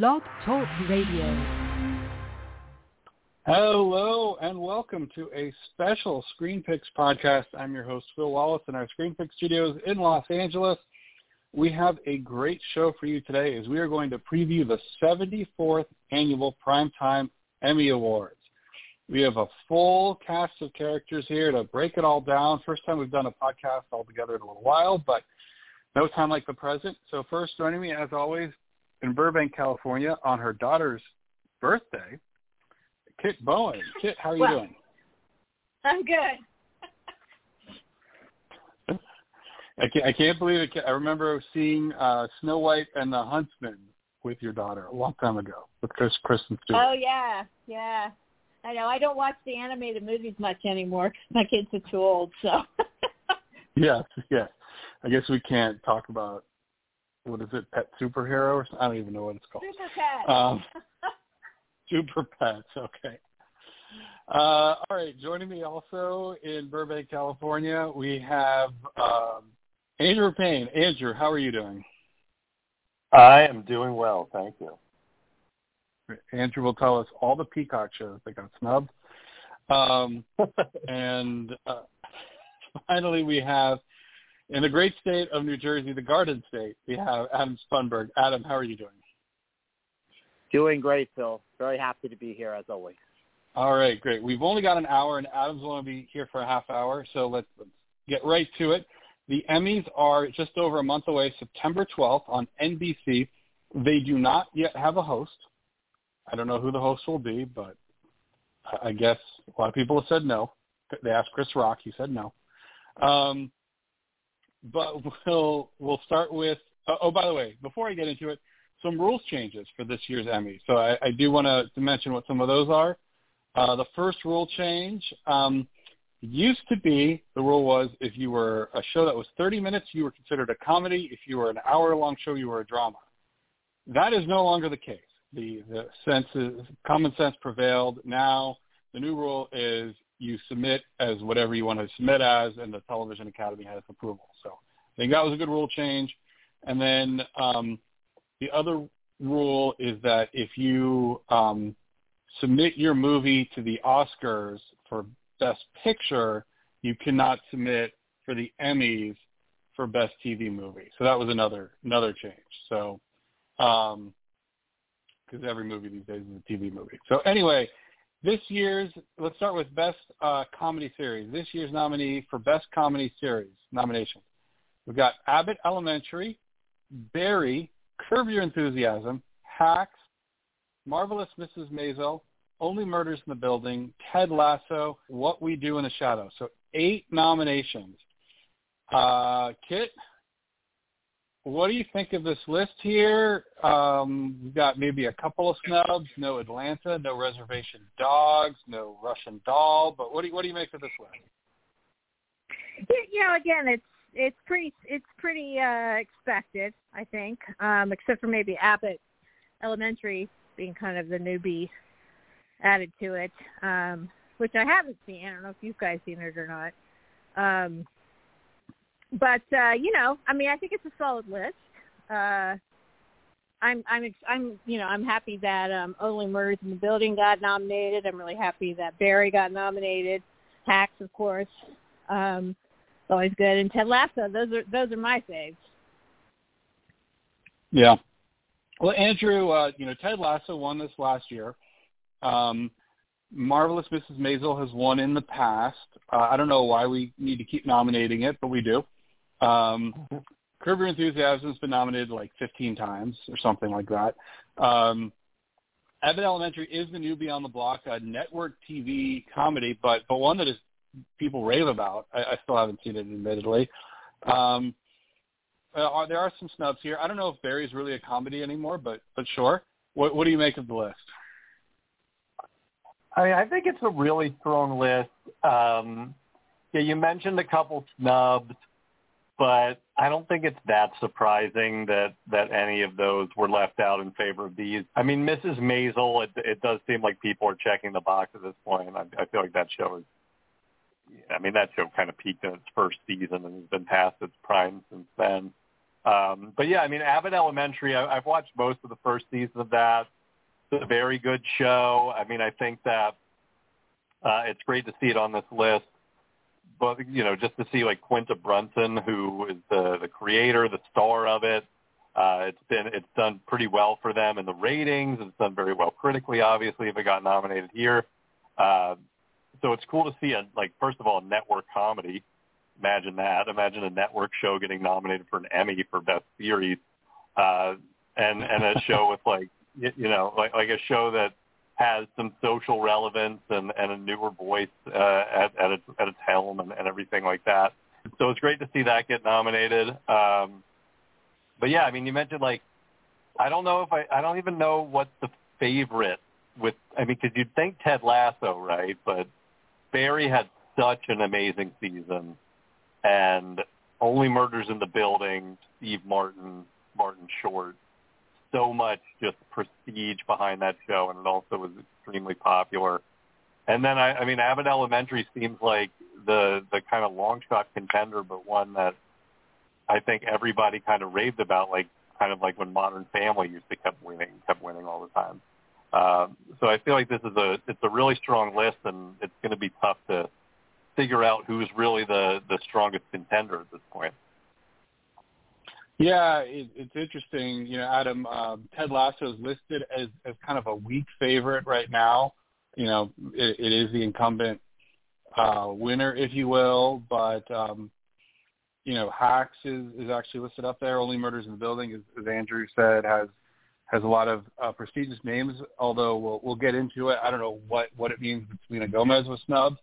Blog Talk Radio. Hello and welcome to a special ScreenPicks podcast. I'm your host, Phil Wallace, in our ScreenPicks studios in Los Angeles. We have a great show for you today as we are going to preview the 74th annual Primetime Emmy Awards. We have a full cast of characters here to break it all down. First time we've done a podcast all together in a little while, but no time like the present. So first joining me, as always, in Burbank, California, on her daughter's birthday, Kit Bowen. Kit, how are you well, doing? I'm good. I can't, I can't believe it. I remember seeing uh, Snow White and the Huntsman with your daughter a long time ago with Chris Kristen Stewart. Oh yeah, yeah. I know. I don't watch the animated movies much anymore. My kids are too old, so. yes, yes. I guess we can't talk about what is it, pet superhero or? I don't even know what it's called. Super pet. Um, super pets. Okay. Uh, all right. Joining me also in Burbank, California, we have um, Andrew Payne. Andrew, how are you doing? I am doing well, thank you. Andrew will tell us all the Peacock shows that got snubbed. Um, and uh, finally, we have in the great state of New Jersey, the Garden State, we have Adam Spunberg. Adam, how are you doing? Doing great, Phil. Very happy to be here as always. All right, great. We've only got an hour, and Adam's going to be here for a half hour, so let's, let's get right to it. The Emmys are just over a month away, September 12th on NBC. They do not yet have a host. I don't know who the host will be, but I guess a lot of people have said no. They asked Chris Rock. He said no. Um, but we'll we'll start with. Uh, oh, by the way, before I get into it, some rules changes for this year's Emmy. So I, I do want to mention what some of those are. Uh, the first rule change um, used to be the rule was if you were a show that was 30 minutes, you were considered a comedy. If you were an hour-long show, you were a drama. That is no longer the case. The the sense is, common sense prevailed. Now the new rule is you submit as whatever you want to submit as, and the Television Academy has approval. So I think that was a good rule change. And then um, the other rule is that if you um, submit your movie to the Oscars for Best Picture, you cannot submit for the Emmys for Best TV Movie. So that was another another change. So because um, every movie these days is a TV movie. So anyway, this year's, let's start with Best uh, Comedy Series. This year's nominee for Best Comedy Series nomination. We've got Abbott Elementary, Barry, Curb Your Enthusiasm, Hacks, Marvelous Mrs. Maisel, Only Murders in the Building, Ted Lasso, What We Do in the Shadows. So eight nominations. Uh, Kit, what do you think of this list here? Um, we've got maybe a couple of snubs. No Atlanta, no Reservation Dogs, no Russian Doll. But what do you, what do you make of this list? You know, again, it's it's pretty it's pretty uh, expected, I think, um, except for maybe Abbott Elementary being kind of the newbie added to it, um, which I haven't seen. I don't know if you guys seen it or not. Um, but uh, you know, I mean, I think it's a solid list. Uh, I'm I'm I'm you know I'm happy that um, Only Murders in the Building got nominated. I'm really happy that Barry got nominated. Hacks, of course, um, always good. And Ted Lasso. Those are those are my faves. Yeah. Well, Andrew, uh, you know Ted Lasso won this last year. Um, Marvelous Mrs. Maisel has won in the past. Uh, I don't know why we need to keep nominating it, but we do. Um, Curb Your Enthusiasm has been nominated like 15 times or something like that. Um, Abbott Elementary is the newbie on the block, a network TV comedy, but but one that is people rave about. I, I still haven't seen it, admittedly. Um, uh, there are some snubs here. I don't know if Barry's really a comedy anymore, but but sure. What what do you make of the list? I mean, I think it's a really strong list. Um, yeah, you mentioned a couple snubs but I don't think it's that surprising that that any of those were left out in favor of these. I mean, Mrs. Maisel, it, it does seem like people are checking the box at this point. I, I feel like that show is. I mean, that show kind of peaked in its first season and has been past its prime since then. Um, but yeah, I mean, Abbott Elementary. I, I've watched most of the first season of that. It's a very good show. I mean, I think that uh, it's great to see it on this list. But you know, just to see like Quinta Brunson, who is the the creator, the star of it. Uh, it's been it's done pretty well for them in the ratings. It's done very well critically, obviously, if it got nominated here. Uh, so it's cool to see a like first of all a network comedy. Imagine that. Imagine a network show getting nominated for an Emmy for best series, uh, and and a show with like you know like like a show that has some social relevance and, and a newer voice uh, at, at its at its helm and, and everything like that. So it's great to see that get nominated. Um, but yeah, I mean, you mentioned like I don't know if I I don't even know what the favorite with. I mean, because you'd think Ted Lasso, right? But Barry had such an amazing season, and Only Murders in the Building, Steve Martin, Martin Short, so much just prestige behind that show, and it also was extremely popular. And then I, I mean, Abbott Elementary seems like the the kind of long shot contender, but one that I think everybody kind of raved about, like kind of like when Modern Family used to kept winning, kept winning all the time. Um, so I feel like this is a it's a really strong list, and it's going to be tough to figure out who's really the the strongest contender at this point. Yeah, it, it's interesting. You know, Adam, um, Ted Lasso is listed as as kind of a weak favorite right now. You know, it, it is the incumbent uh, winner, if you will, but um, you know, Hacks is is actually listed up there. Only Murders in the Building, as, as Andrew said, has has a lot of uh, prestigious names. Although we'll we'll get into it. I don't know what what it means that Selena Gomez was snubbed,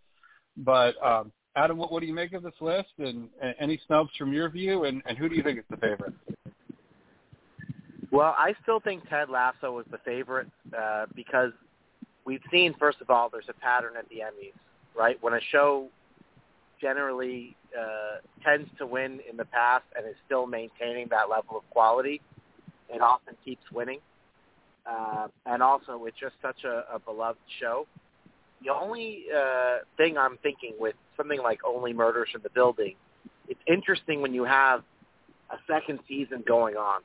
but um, Adam, what, what do you make of this list, and, and any snubs from your view, and, and who do you think is the favorite? Well, I still think Ted Lasso was the favorite uh, because we've seen, first of all, there's a pattern at the Emmys, right? When a show generally uh, tends to win in the past and is still maintaining that level of quality, it often keeps winning. Uh, and also, it's just such a, a beloved show. The only uh, thing I'm thinking with something like Only Murders in the Building, it's interesting when you have a second season going on.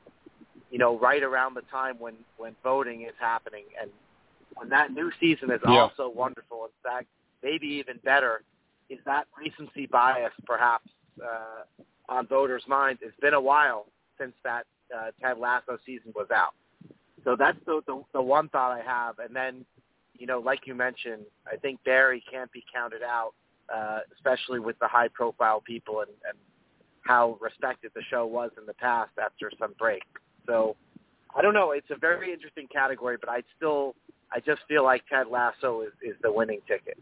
You know, right around the time when when voting is happening, and when that new season is yeah. also wonderful. In fact, maybe even better is that recency bias perhaps uh, on voters' minds. It's been a while since that uh, Ted Lasso season was out. So that's the, the the one thought I have. And then, you know, like you mentioned, I think Barry can't be counted out, uh, especially with the high-profile people and, and how respected the show was in the past after some break. So I don't know. It's a very interesting category, but I still I just feel like Ted Lasso is, is the winning ticket.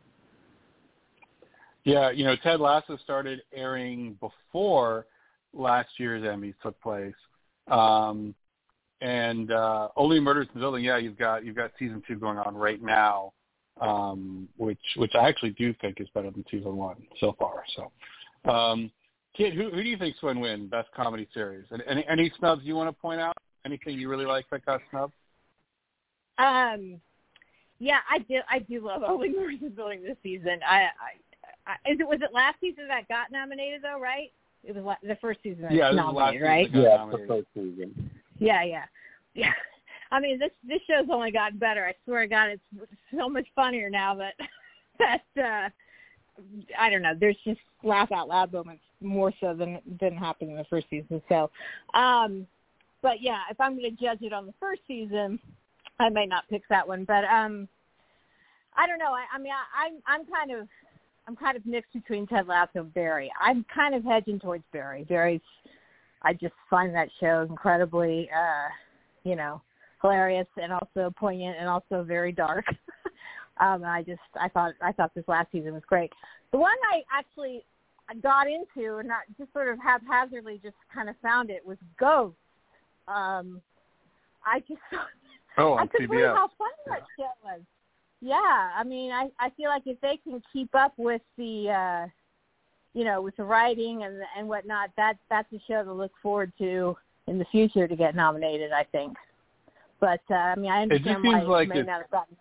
Yeah, you know, Ted Lasso started airing before last year's Emmys took place. Um, and uh, Only Murders in the Building, yeah, you've got you've got season two going on right now, um, which which I actually do think is better than season one so far. So, um, Kit, who who do you think's going to win best comedy series? And any any snubs you want to point out? Anything you really like that got snubbed? Um, yeah, I do. I do love Only Murders in the Building this season. I, I, I is it was it last season that got nominated though? Right? It was la- the first season that yeah, was this is the last nominated, right? season that got Yeah, nominated. the first season. Yeah, yeah, yeah. I mean, this this show's only gotten better. I swear to God, it's so much funnier now that that uh I don't know. There's just laugh out loud moments more so than than happened in the first season. So, um, but yeah, if I'm going to judge it on the first season, I may not pick that one. But um, I don't know. I, I mean, I, I'm I'm kind of I'm kind of mixed between Ted Lasso and Barry. I'm kind of hedging towards Barry. Barry's I just find that show incredibly, uh, you know, hilarious and also poignant and also very dark. um, I just I thought I thought this last season was great. The one I actually got into and not just sort of haphazardly just kind of found it was Ghost. Um, I just Oh, I couldn't believe CBS. how funny that show was. Yeah, I mean, I I feel like if they can keep up with the, uh you know, with the writing and and whatnot, that that's a show to look forward to in the future to get nominated. I think. But uh, I mean, I understand why seems like it may it's- not have gotten.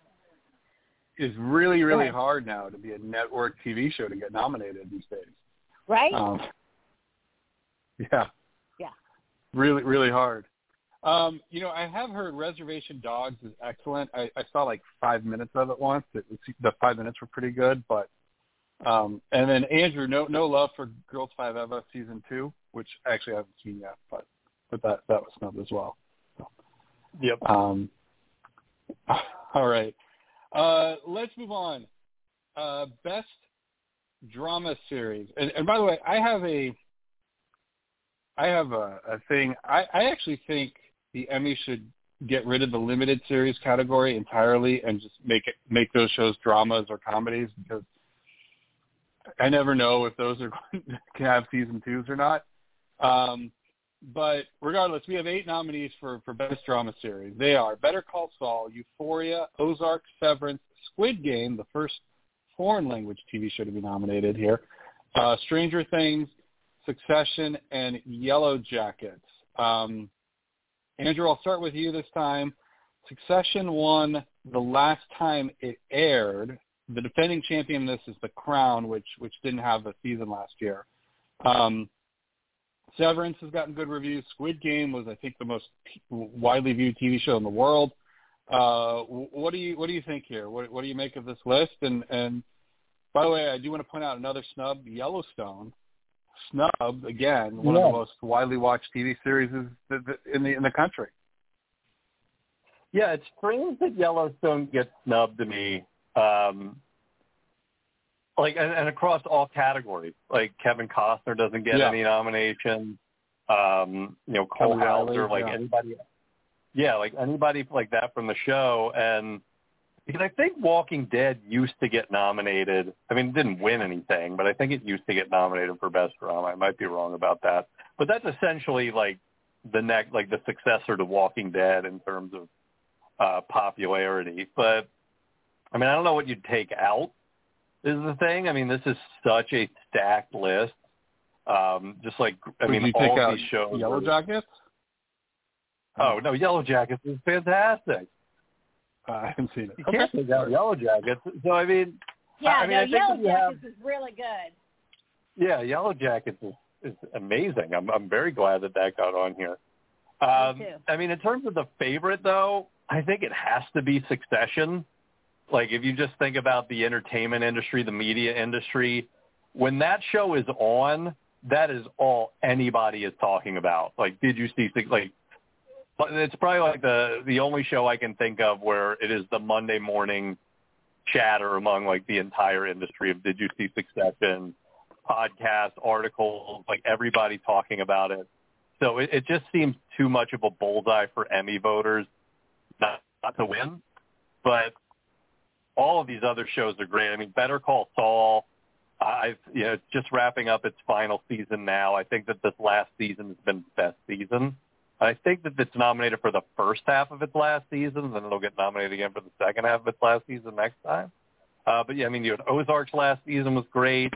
It's really really hard now to be a network TV show to get nominated these days. Right? Um, yeah. Yeah. really really hard. Um, you know, I have heard Reservation Dogs is excellent. I, I saw like five minutes of it once. It, was, the five minutes were pretty good, but um, and then Andrew, no no love for Girls5eva season two, which actually I haven't seen yet, but but that that was snubbed as well. So, Yep. um, all right, uh, let's move on. Uh, best drama series, and, and by the way, I have a I have a, a thing. I, I actually think the Emmy should get rid of the limited series category entirely and just make it make those shows dramas or comedies because I never know if those are going to have season twos or not. Um, but regardless, we have eight nominees for, for Best Drama Series. They are Better Call Saul, Euphoria, Ozark, Severance, Squid Game, the first foreign language TV show to be nominated here, uh, Stranger Things, Succession, and Yellowjackets. Um, Andrew, I'll start with you this time. Succession won the last time it aired. The defending champion in this is The Crown, which which didn't have a season last year. Um, Severance has gotten good reviews. Squid Game was, I think, the most widely viewed TV show in the world. Uh, what do you what do you think here? What, what do you make of this list? And and by the way, I do want to point out another snub, Yellowstone, snubbed again. One Yeah. of the most widely watched TV series is the, the, in the in the country. Yeah, it's strange that Yellowstone gets snubbed to me. Um, like and, and across all categories. Like Kevin Costner doesn't get Yeah. any nominations. Um, you know, Cole Hauser, like yeah. anybody Yeah, like anybody like that from the show and because I think Walking Dead used to get nominated. I mean, it didn't win anything, but I think it used to get nominated for best drama. I might be wrong about that. But that's essentially like the next like the successor to Walking Dead in terms of uh popularity. But I mean, I don't know what you'd take out is the thing. I mean, this is such a stacked list. Um just like I Would mean you all take out these shows Yellowjackets? Oh, no, Yellowjackets is fantastic. Uh, I haven't seen it. You can't take out Yellowjackets. So I mean Yeah, I mean, no, I think Yellow that you have- Jackets is really good. Yeah, Yellowjackets is, is amazing. I'm I'm very glad that that got on here. Um, too. I mean, in terms of the favorite, though, I think it has to be Succession. Like, if you just think about the entertainment industry, the media industry, when that show is on, that is all anybody is talking about. Like, did you see Suc- like? but It's probably like the the only show I can think of where it is the Monday morning chatter among like the entire industry of did you see Succession, podcast, articles, like everybody talking about it. So it, it just seems too much of a bullseye for Emmy voters not, not to win. But all of these other shows are great. I mean, Better Call Saul, I've you know, just wrapping up its final season now. I think that this last season has been the best season. I think that it's nominated for the first half of its last season, then it'll get nominated again for the second half of its last season next time. Uh, but yeah, I mean, you had Ozark's last season was great.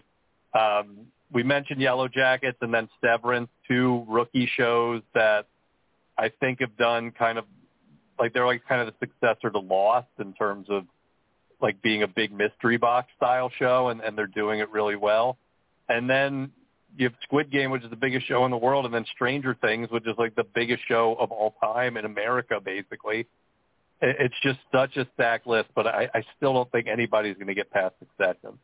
Um, we mentioned Yellowjackets and then Severance, two rookie shows that I think have done kind of like they're like kind of the successor to Lost in terms of like being a big mystery box style show, and, and they're doing it really well. And then you have Squid Game, which is the biggest show in the world, and then Stranger Things, which is like the biggest show of all time in America, basically. It's just such a stacked list, but I, I still don't think anybody's going to get past Succession.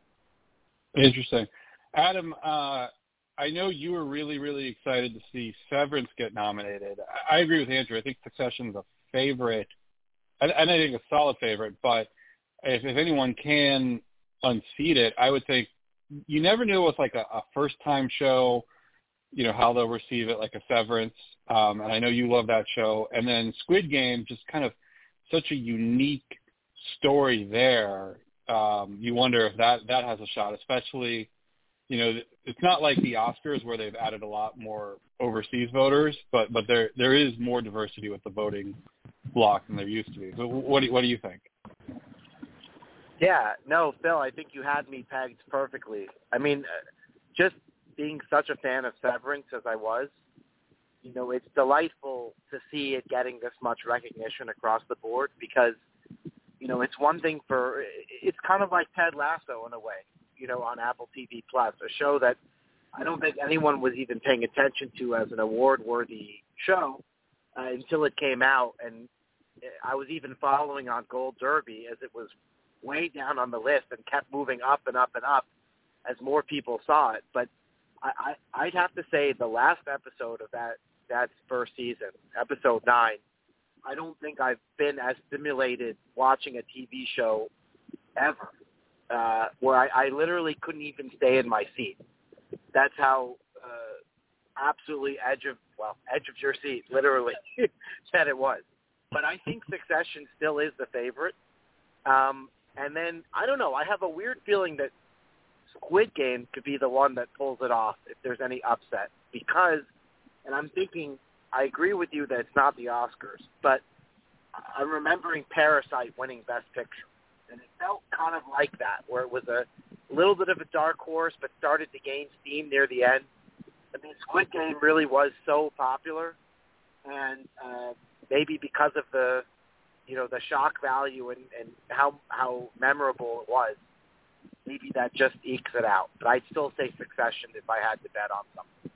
Interesting. Adam, uh, I know you were really, really excited to see Severance get nominated. I agree with Andrew. I think Succession's a favorite, and and I think a solid favorite. But if, if anyone can unseat it, I would think you never knew with like a, a first-time show, you know how they'll receive it, like a Severance. Um, and I know you love that show. And then Squid Game, just kind of such a unique story there. Um, you wonder if that that has a shot, especially you know, it's not like the Oscars where they've added a lot more overseas voters, but but there there is more diversity with the voting block than there used to be. So what do what do you think? Yeah, no, Phil, I think you had me pegged perfectly. I mean, uh, just being such a fan of Severance as I was, you know, it's delightful to see it getting this much recognition across the board because, you know, it's one thing for it's kind of like Ted Lasso in a way, you know, on Apple TV Plus, a show that I don't think anyone was even paying attention to as an award-worthy show uh, until it came out, and I was even following on Gold Derby as it was way down on the list and kept moving up and up and up as more people saw it. But I, I I'd have to say the last episode of that that first season, episode nine, I don't think I've been as stimulated watching a TV show ever, uh, where I, I literally couldn't even stay in my seat. That's how uh, absolutely edge of well edge of your seat, literally, that it was. But I think Succession still is the favorite. Um, and then I don't know. I have a weird feeling that Squid Game could be the one that pulls it off if there's any upset because, and I'm thinking I agree with you that it's not the Oscars, but I'm remembering Parasite winning Best Picture, and it felt kind of like that, where it was a little bit of a dark horse, but started to gain steam near the end. I mean, Squid Game really was so popular, and uh, maybe because of the, you know, the shock value and, and how how memorable it was, maybe that just ekes it out. But I'd still say Succession if I had to bet on something.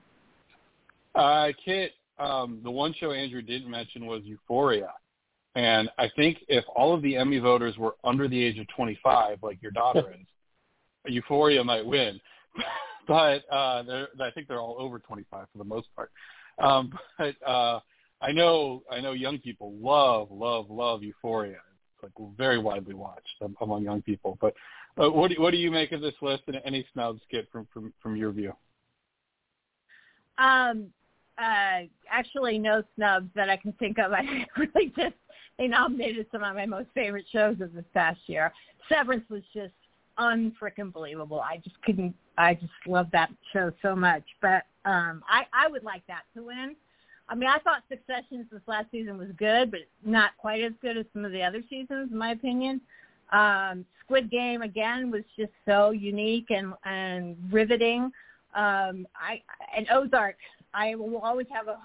Uh, Kit, um, the one show Andrew didn't mention was Euphoria. And I think if all of the Emmy voters were under the age of 25, like your daughter is, Euphoria might win. but uh, I think they're all over 25 for the most part. Um, but uh, I know I know young people love love love Euphoria. It's like very widely watched among young people. But uh, what do, what do you make of this list and any snubs, Kit, from from from your view? Um, uh, actually no snubs that I can think of. I really just they nominated some of my most favorite shows of this past year. Severance was just unfreaking believable. I just couldn't. I just love that show so much. But um, I I would like that to win. I mean, I thought Successions this last season was good, but not quite as good as some of the other seasons, in my opinion. Um, Squid Game again was just so unique and and riveting. Um, I and Ozark I will always have a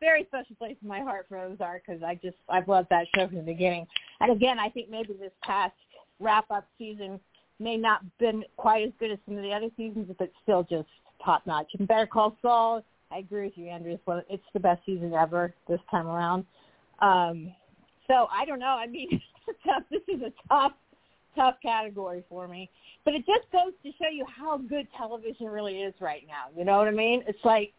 very special place in my heart for Ozark because I just I've loved that show from the beginning. And again, I think maybe this past wrap up season may not been quite as good as some of the other seasons, but still just top notch. And Better Call Saul, I agree with you, Andrew. It's, it's the best season ever this time around. Um, so I don't know. I mean, tough. This is a tough, tough category for me. But it just goes to show you how good television really is right now. You know what I mean? It's like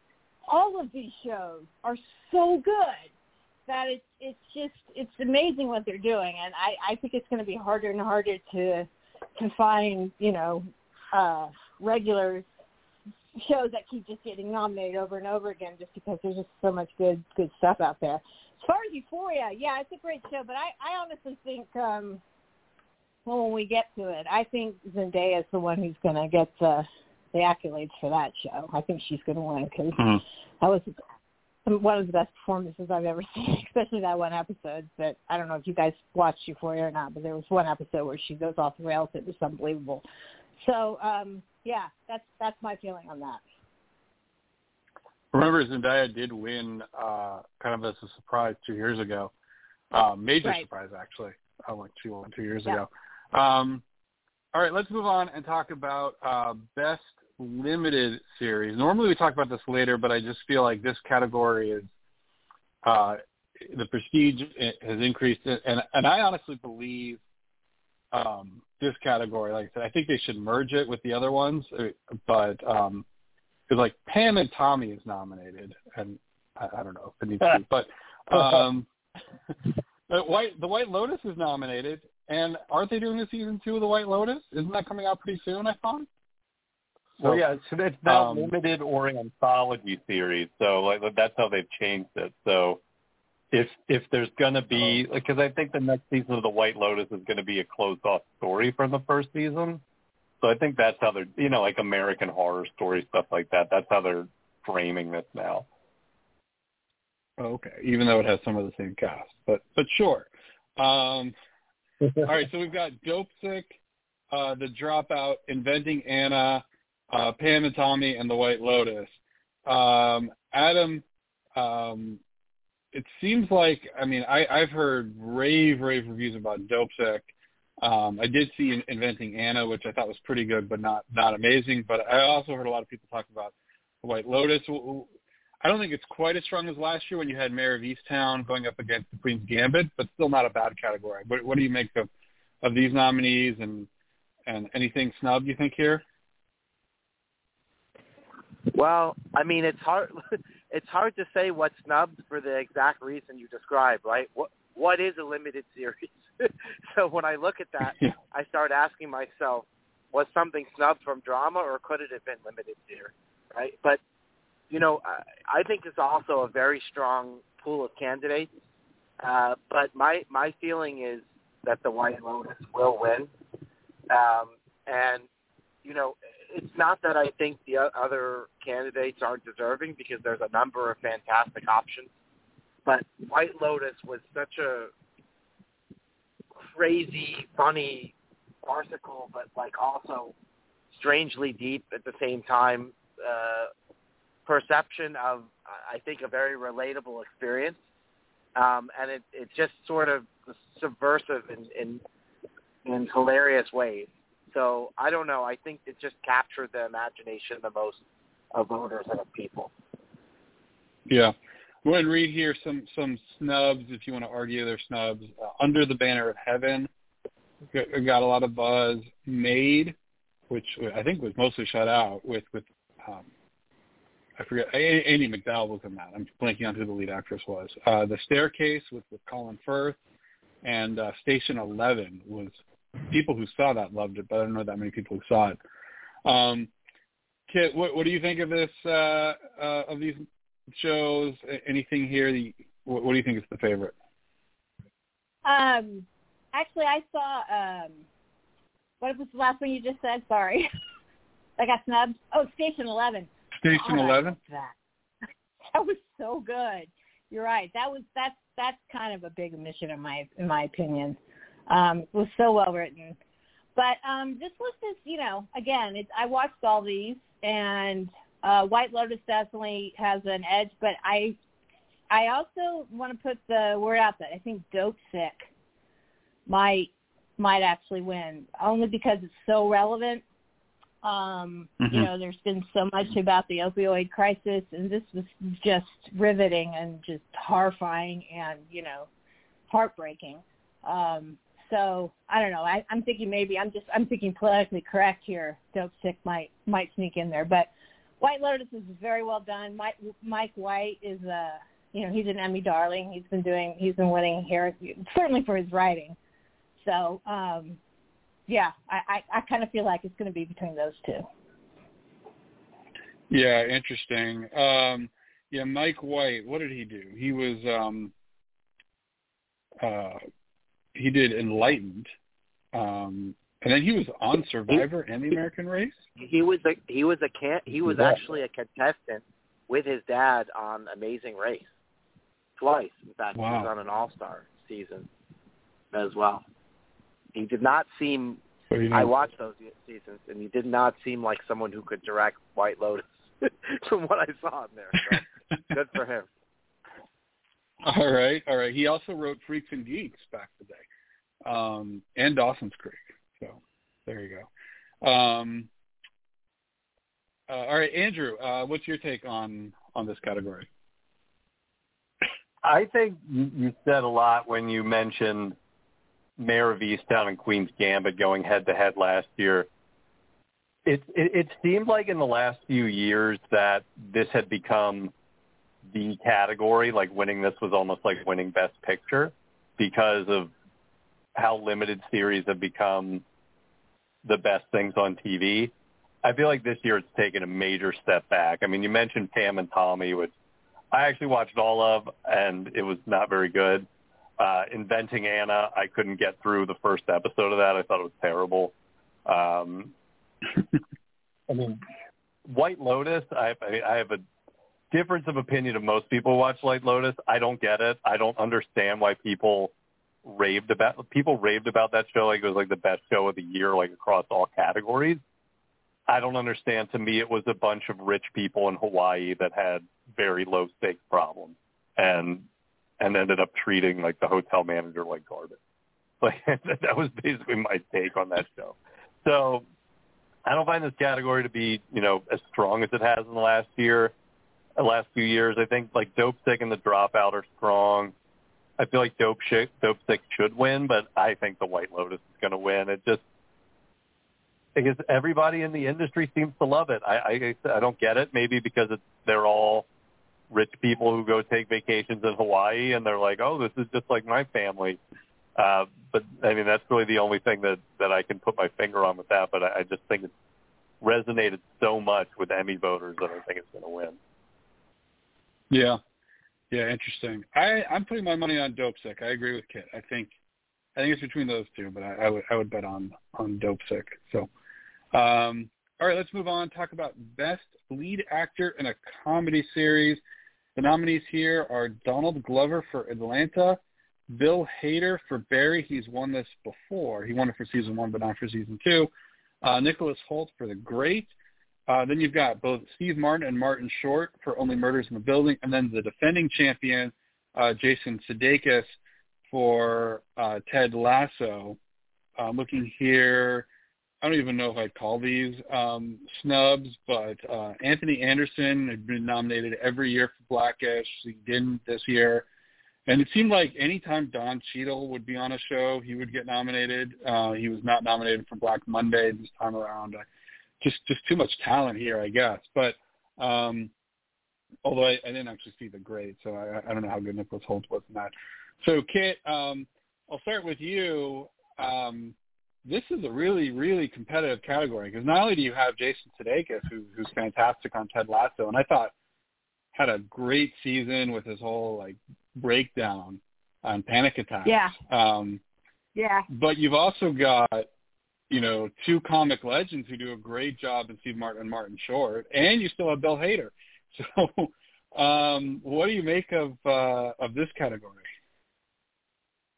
all of these shows are so good that it's it's just it's amazing what they're doing, and I I think it's going to be harder and harder to to find you know uh, regular shows that keep just getting nominated over and over again just because there's just so much good good stuff out there. As far as Euphoria, yeah, it's a great show, but I I honestly think um well when we get to it, I think Zendaya is the one who's going to get the the accolades for that show. I think she's going to win because mm-hmm. that was one of the best performances I've ever seen, especially that one episode. That I don't know if you guys watched Euphoria or not, but there was one episode where she goes off the rails. It was unbelievable. So um, yeah, that's that's my feeling on that. Remember, Zendaya did win uh, kind of as a surprise two years ago. Uh, major right. surprise, actually. I went two two years yeah. ago. Um, all right, let's move on and talk about uh, best limited series. Normally we talk about this later, but I just feel like this category is uh, the prestige has increased, and and I honestly believe um, this category, like I said, I think they should merge it with the other ones, uh, but um, like Pam and Tommy is nominated, and I, I don't know if it needs to be, but um, the White the White Lotus is nominated, and aren't they doing a season two of The White Lotus? Isn't that coming out pretty soon, I thought? So, well, yeah, so it's now um, limited or anthology series. So like that's how they've changed it. So if if there's going to be because I think the next season of The White Lotus is going to be a closed off story from the first season. So I think that's how they're you know like American Horror Story stuff like that. That's how they're framing this now. Okay, even though it has some of the same cast, but but sure. Um, all right, so we've got Dope Sick, uh, The Dropout, Inventing Anna, uh, Pam and Tommy, and The White Lotus. Um, Adam, um, it seems like, I mean, I, I've heard rave, rave reviews about Dope Sick. Um, I did see Inventing Anna, which I thought was pretty good, but not not amazing. But I also heard a lot of people talk about White Lotus. I don't think it's quite as strong as last year when you had Mare of Easttown going up against the Queen's Gambit, but still not a bad category. What, what do you make of of these nominees and and anything snub you think here? Well, I mean, it's hard. It's hard to say what's snubbed for the exact reason you described, right? What what is a limited series? so when I look at that, Yeah. I start asking myself, was something snubbed from drama, or could it have been limited series, right? But you know, I, I think it's also a very strong pool of candidates. Uh, but my my feeling is that the White Lotus will win, um, and you know, it's not that I think the other candidates aren't deserving because there's a number of fantastic options. But White Lotus was such a crazy, funny, farcical, but like also strangely deep at the same time uh, perception of, I think, a very relatable experience. Um, and it, it's just sort of subversive in, in in hilarious ways. So I don't know. I think it just captured the imagination the most of voters and of people. Yeah. Go ahead and read here some some snubs if you want to argue they're snubs. Uh, Under the Banner of Heaven got, got a lot of buzz. Maid, which I think was mostly shut out with with um, I forget Amy MacDowell was in that. I'm blanking on who the lead actress was. Uh, the Staircase with with Colin Firth and uh, Station Eleven was people who saw that loved it, but I don't know that many people who saw it. Um, Kit, what, what do you think of this uh, uh, of these shows? Anything here? That you, what, what do you think is the favorite? Um, actually, I saw. Um, what was the last one you just said? Sorry, I got snubbed. Oh, Station Eleven. Station God, Eleven. That that was so good. You're right. That was that's that's kind of a big omission in my in my opinion. Um, it was so well written. But um, this list is, you know, again, it's, I watched all these, and uh, White Lotus definitely has an edge. But I, I also want to put the word out that I think Dope Sick might might actually win, only because it's so relevant. Um, Mhm. You know, there's been so much about the opioid crisis, and this was just riveting and just horrifying, and you know, heartbreaking. Um, so I don't know. I, I'm thinking maybe I'm just I'm thinking politically correct here. Dope Sick might might sneak in there, but White Lotus is very well done. Mike Mike White is a you know he's an Emmy darling. He's been doing he's been winning here certainly for his writing. So um, yeah, I I, I kind of feel like it's going to be between those two. Yeah, interesting. Um, yeah, Mike White. What did he do? He was um, uh, he did Enlightened, um, and then he was on Survivor and The Amazing Race. He was a he was a can he was Yeah. actually a contestant with his dad on Amazing Race twice. In fact, he was on an All Star season as well. He did not seem. I watched those seasons, and he did not seem like someone who could direct White Lotus from what I saw in there. So good for him. All right, all right. He also wrote Freaks and Geeks back in the day, um, and Dawson's Creek. So there you go. Um, uh, all right, Andrew, uh, what's your take on on this category? I think you, you said a lot when you mentioned Mare of Easttown and Queen's Gambit going head to head last year. It, it it seemed like in the last few years that this had become the category. Like winning this was almost like winning Best Picture because of how limited series have become the best things on TV. I feel like this year it's taken a major step back. I mean, you mentioned Pam and Tommy, which I actually watched all of, and it was not very good. Uh, Inventing Anna, I couldn't get through the first episode of that. I thought it was terrible. Um, I mean, White Lotus, I, I, I have a difference of opinion of most people watch White Lotus. I don't get it. I don't understand why people raved about people raved about that show like it was like the best show of the year, like across all categories. I don't understand. To me, it was a bunch of rich people in Hawaii that had very low stakes problems and and ended up treating like the hotel manager like garbage. Like that was basically my take on that show. So I don't find this category to be, you know, as strong as it has in the last year. The last few years. I think like Dopesick and the Dropout are strong. I feel like Dope Sick, Dopesick should win, but I think the White Lotus is going to win. It just because everybody in the industry seems to love it. I I, I don't get it. Maybe because it's they're all rich people who go take vacations in Hawaii and they're like, oh, this is just like my family. Uh, but I mean, that's really the only thing that that I can put my finger on with that. But I, I just think it's resonated so much with Emmy voters that I think it's going to win. Yeah, yeah, interesting. I I'm putting my money on Dopesick. I agree with Kit. I think I think it's between those two, but I, I would I would bet on on Dopesick. So, um, all right, let's move on. Talk about best lead actor in a comedy series. The nominees here are Donald Glover for Atlanta, Bill Hader for Barry. He's won this before. He won it for season one, but not for season two. Uh, Nicholas Hoult for The Great. Uh, then you've got both Steve Martin and Martin Short for Only Murders in the Building, and then the defending champion, uh, Jason Sudeikis for uh, Ted Lasso. I'm looking here. I don't even know if I'd call these um, snubs, but uh, Anthony Anderson had been nominated every year for Blackish. He didn't this year. And it seemed like anytime Don Cheadle would be on a show, he would get nominated. Uh, he was not nominated for Black Monday this time around. I, just just too much talent here, I guess. But um, although I, I didn't actually see the Great, so I, I don't know how good Nicholas Hoult was in that. So Kit, um, I'll start with you. Um, this is a really, really competitive category because not only do you have Jason Sudeikis, who, who's fantastic on Ted Lasso, and I thought had a great season with his whole like breakdown on panic attacks. Yeah. Um, yeah. But you've also got, you know, two comic legends who do a great job in Steve Martin and Martin Short, and you still have Bill Hader. So, um, what do you make of uh, of this category?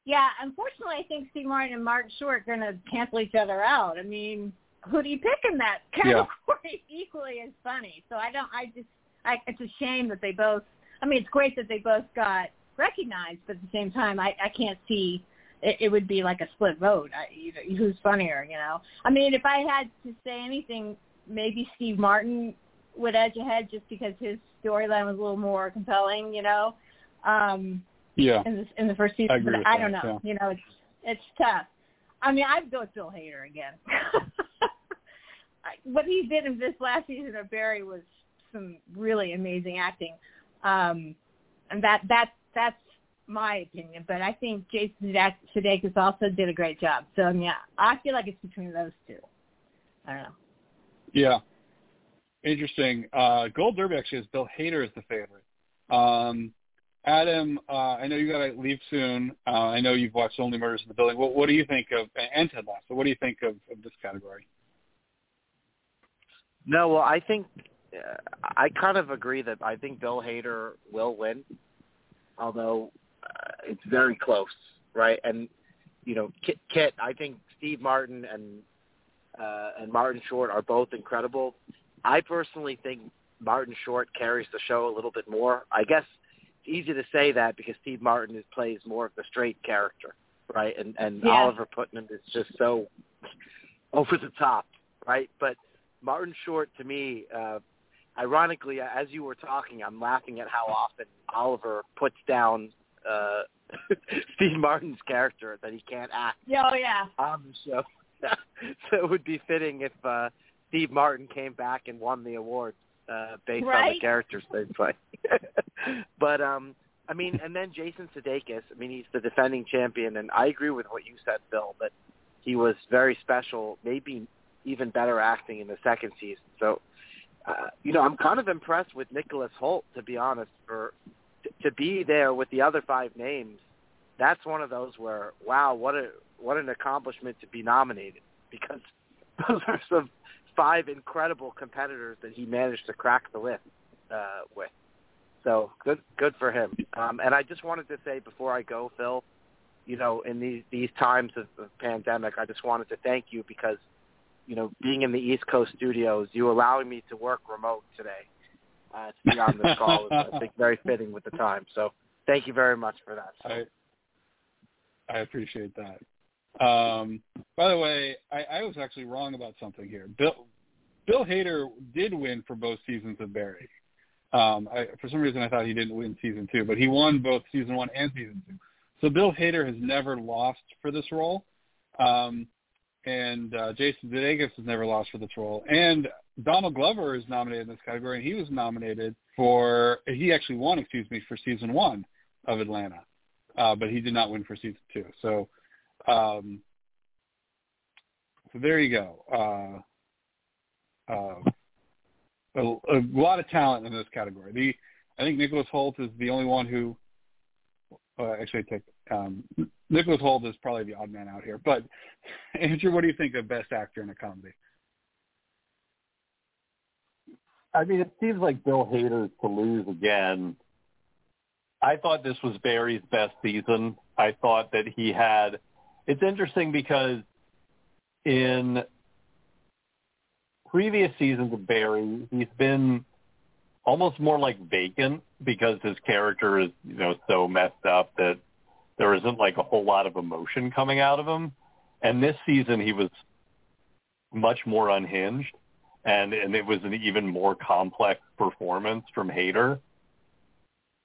Yeah, unfortunately, I think Steve Martin and Martin Short are going to cancel each other out. I mean, who do you pick in that category? Yeah. Equally as funny. So I don't. I just. I, it's a shame that they both. I mean, it's great that they both got recognized, but at the same time, I, I can't see it, it would be like a split vote. I, you know, who's funnier? You know. I mean, if I had to say anything, maybe Steve Martin would edge ahead just because his storyline was a little more compelling. You know. Um, yeah. In the in the first season, I agree but I that, don't know. yeah. You know, it's it's tough. I mean, I'd go with Bill Hader again. What he did in this last season of Barry was some really amazing acting, um, and that that that's my opinion. But I think Jason Sudeikis also did a great job. So I mean, I feel like it's between those two. I don't know. Yeah. Interesting. Uh, Gold Derby actually has Bill Hader as the favorite. Um, Adam, uh, I know you got to leave soon. Uh, I know you've watched Only Murders in the Building. What, what do you think of and Ted Lasso? What do you think of, of this category? No, well, I think uh, I kind of agree that I think Bill Hader will win, although it's very close, right? And you know, Kit, Kit I think Steve Martin and uh, and Martin Short are both incredible. I personally think Martin Short carries the show a little bit more. I guess it's easy to say that because Steve Martin is, plays more of the straight character, right? And and Yeah. Oliver Putnam is just so over the top, right? But Martin Short to me, uh, ironically, as you were talking, I'm laughing at how often Oliver puts down uh, Steve Martin's character that he can't act Yeah, oh yeah. on the show. so it would be fitting if uh, Steve Martin came back and won the award uh, based on the characters they play. but um, I mean, and then Jason Sudeikis. I mean, he's the defending champion, and I agree with what you said, Phil, that he was very special. Maybe even better acting in the second season. So, uh, you know, I'm kind of impressed with Nicholas Hoult, to be honest, for to be there with the other five names. That's one of those where, wow, what a what an accomplishment to be nominated because those are some five incredible competitors that he managed to crack the list uh, with. So good, good for him. Um, and I just wanted to say before I go, Phil, you know, in these these times of, of pandemic, I just wanted to thank you because, you know, being in the East Coast studios, you allowing me to work remote today uh, to be on this call is, I think, very fitting with the time. So thank you very much for that. I I appreciate that. Um, by the way, I, I was actually wrong about something here. Bill Bill Hader did win for both seasons of Barry. Um, I, for some reason, I thought he didn't win season two, but he won both season one and season two. So Bill Hader has never lost for this role, um, and uh, Jason Sudeikis has never lost for this role. And Donald Glover is nominated in this category, and he was nominated for he actually won, excuse me, for season one of Atlanta, uh, but he did not win for season two. So, um, so there you go. Uh, uh, a, a lot of talent in this category. The I think Nicholas Hoult is the only one who uh, actually take um, Nicholas Hoult is probably the odd man out here. But Andrew, what do you think of best actor in a comedy? I mean, it seems like Bill Hader to lose again. I thought this was Barry's best season. I thought that he had. It's interesting because in previous seasons of Barry, he's been almost more like vacant because his character is, you know, so messed up that there isn't like a whole lot of emotion coming out of him. And this season he was much more unhinged and and it was an even more complex performance from Hader.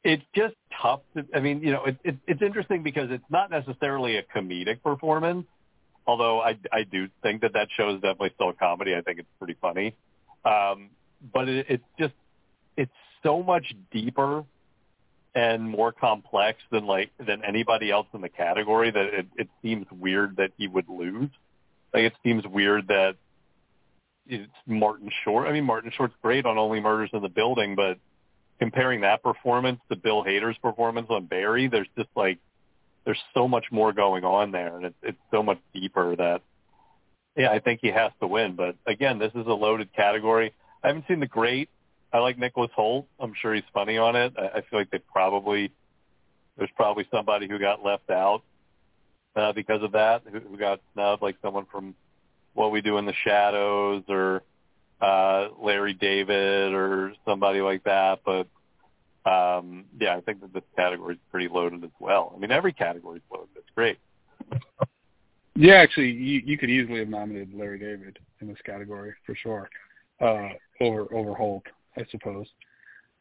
It's just tough. To, I mean, you know, it, it, it's interesting because it's not necessarily a comedic performance, although I, I do think that that show is definitely still a comedy. I think it's pretty funny. Um, but it, it's just, it's so much deeper and more complex than like, than anybody else in the category that it, it seems weird that he would lose. Like it seems weird that it's Martin Short. I mean, Martin Short's great on Only Murders in the Building, but comparing that performance to Bill Hader's performance on Barry, there's just like there's so much more going on there, and it's it's so much deeper that yeah, I think he has to win. But again, this is a loaded category. I haven't seen The Great. I like Nicholas Hoult. I'm sure he's funny on it. I, I feel like they probably there's probably somebody who got left out uh, because of that, who, who got snubbed, like someone from What We Do in the Shadows or uh, Larry David or somebody like that. But um, yeah, I think that this category is pretty loaded as well. I mean, every category is loaded. It's great. Yeah, actually, you, you could easily have nominated Larry David in this category for sure, uh, over over Hoult, I suppose.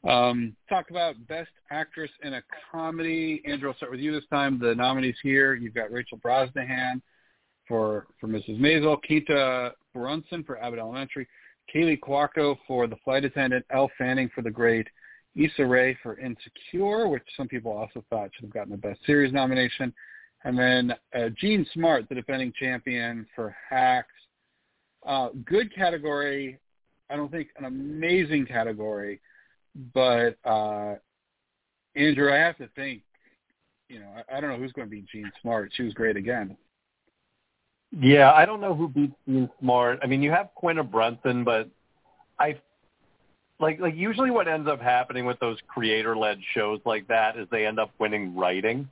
Um, talk about best actress in a comedy. Andrew, I'll start with you this time. The nominees here: you've got Rachel Brosnahan for for Mrs. Maisel, Quinta Brunson for Abbott Elementary, Kaley Cuoco for The Flight Attendant, Elle Fanning for The Great, Issa Rae for Insecure, which some people also thought should have gotten the Best Series nomination. And then uh, Jean Smart, the defending champion for Hacks. Uh, good category. I don't think an amazing category, but uh, Andrew, I have to think. You know, I, I don't know who's going to beat Jean Smart. She was great again. Yeah, I don't know who beats Jean Smart. I mean, you have Quinta Brunson, but I like like usually what ends up happening with those creator led shows like that is they end up winning writing.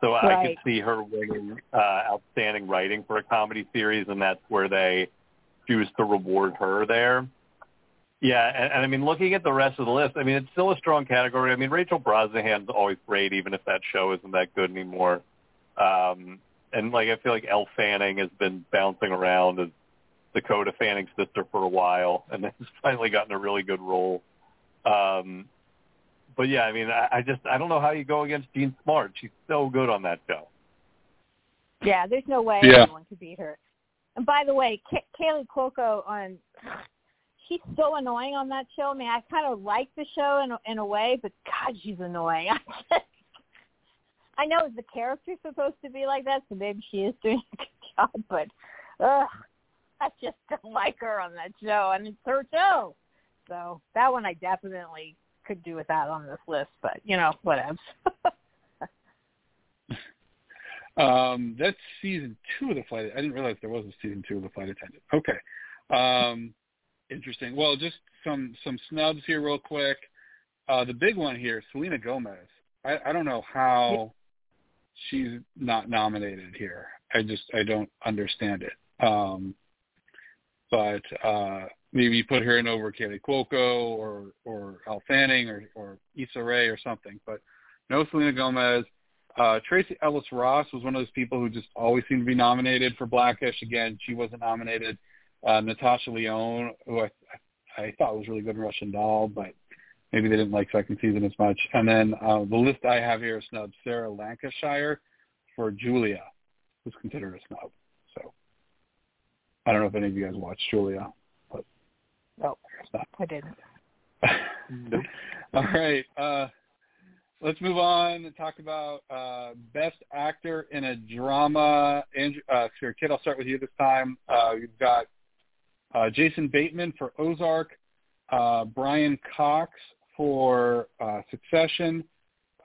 So right. I could see her winning uh, outstanding writing for a comedy series, and that's where they choose to reward her there. Yeah, and, and I mean, looking at the rest of the list, I mean, it's still a strong category. I mean, Rachel Brosnahan's always great, even if that show isn't that good anymore. Um, and like, I feel like Elle Fanning has been bouncing around as Dakota Fanning's sister for a while, and then has finally gotten a really good role. Um, but yeah, I mean, I, I just I don't know how you go against Jean Smart. She's so good on that show. Yeah, there's no way yeah. anyone could beat her. And by the way, K- Kaley Cuoco on she's so annoying on that show. I mean, I kind of like the show in in a way, but God, she's annoying. I know the character's supposed to be like that, so maybe she is doing a good job, but ugh, I just don't like her on that show, and it's her show. So that one I definitely could do without on this list, but you know, whatever. um, that's season two of the flight. I didn't realize there was a season two of the flight attendant. Okay, um, interesting. Well, just some some snubs here, real quick. Uh, the big one here, Selena Gomez. I, I don't know how she's not nominated here. I just I don't understand it. Um, but uh, maybe you put her in over Kaley Cuoco or or Al Fanning or or Issa Rae or something. But no Selena Gomez. Uh, Tracee Ellis Ross was one of those people who just always seemed to be nominated for Blackish. Again, she wasn't nominated. Uh, Natasha Lyonne, who I, I thought was really good in Russian Doll, but maybe they didn't like second season as much. And then uh, the list I have here is snub Sarah Lancashire for Julia, who's considered a snub. So I don't know if any of you guys watched Julia, but no, I didn't. nope. All right. Uh, let's move on and talk about uh, best actor in a drama. Andrew, uh, sure, Kit, I'll start with you this time. Uh, you've got uh, Jason Bateman for Ozark, uh, Brian Cox for uh, Succession,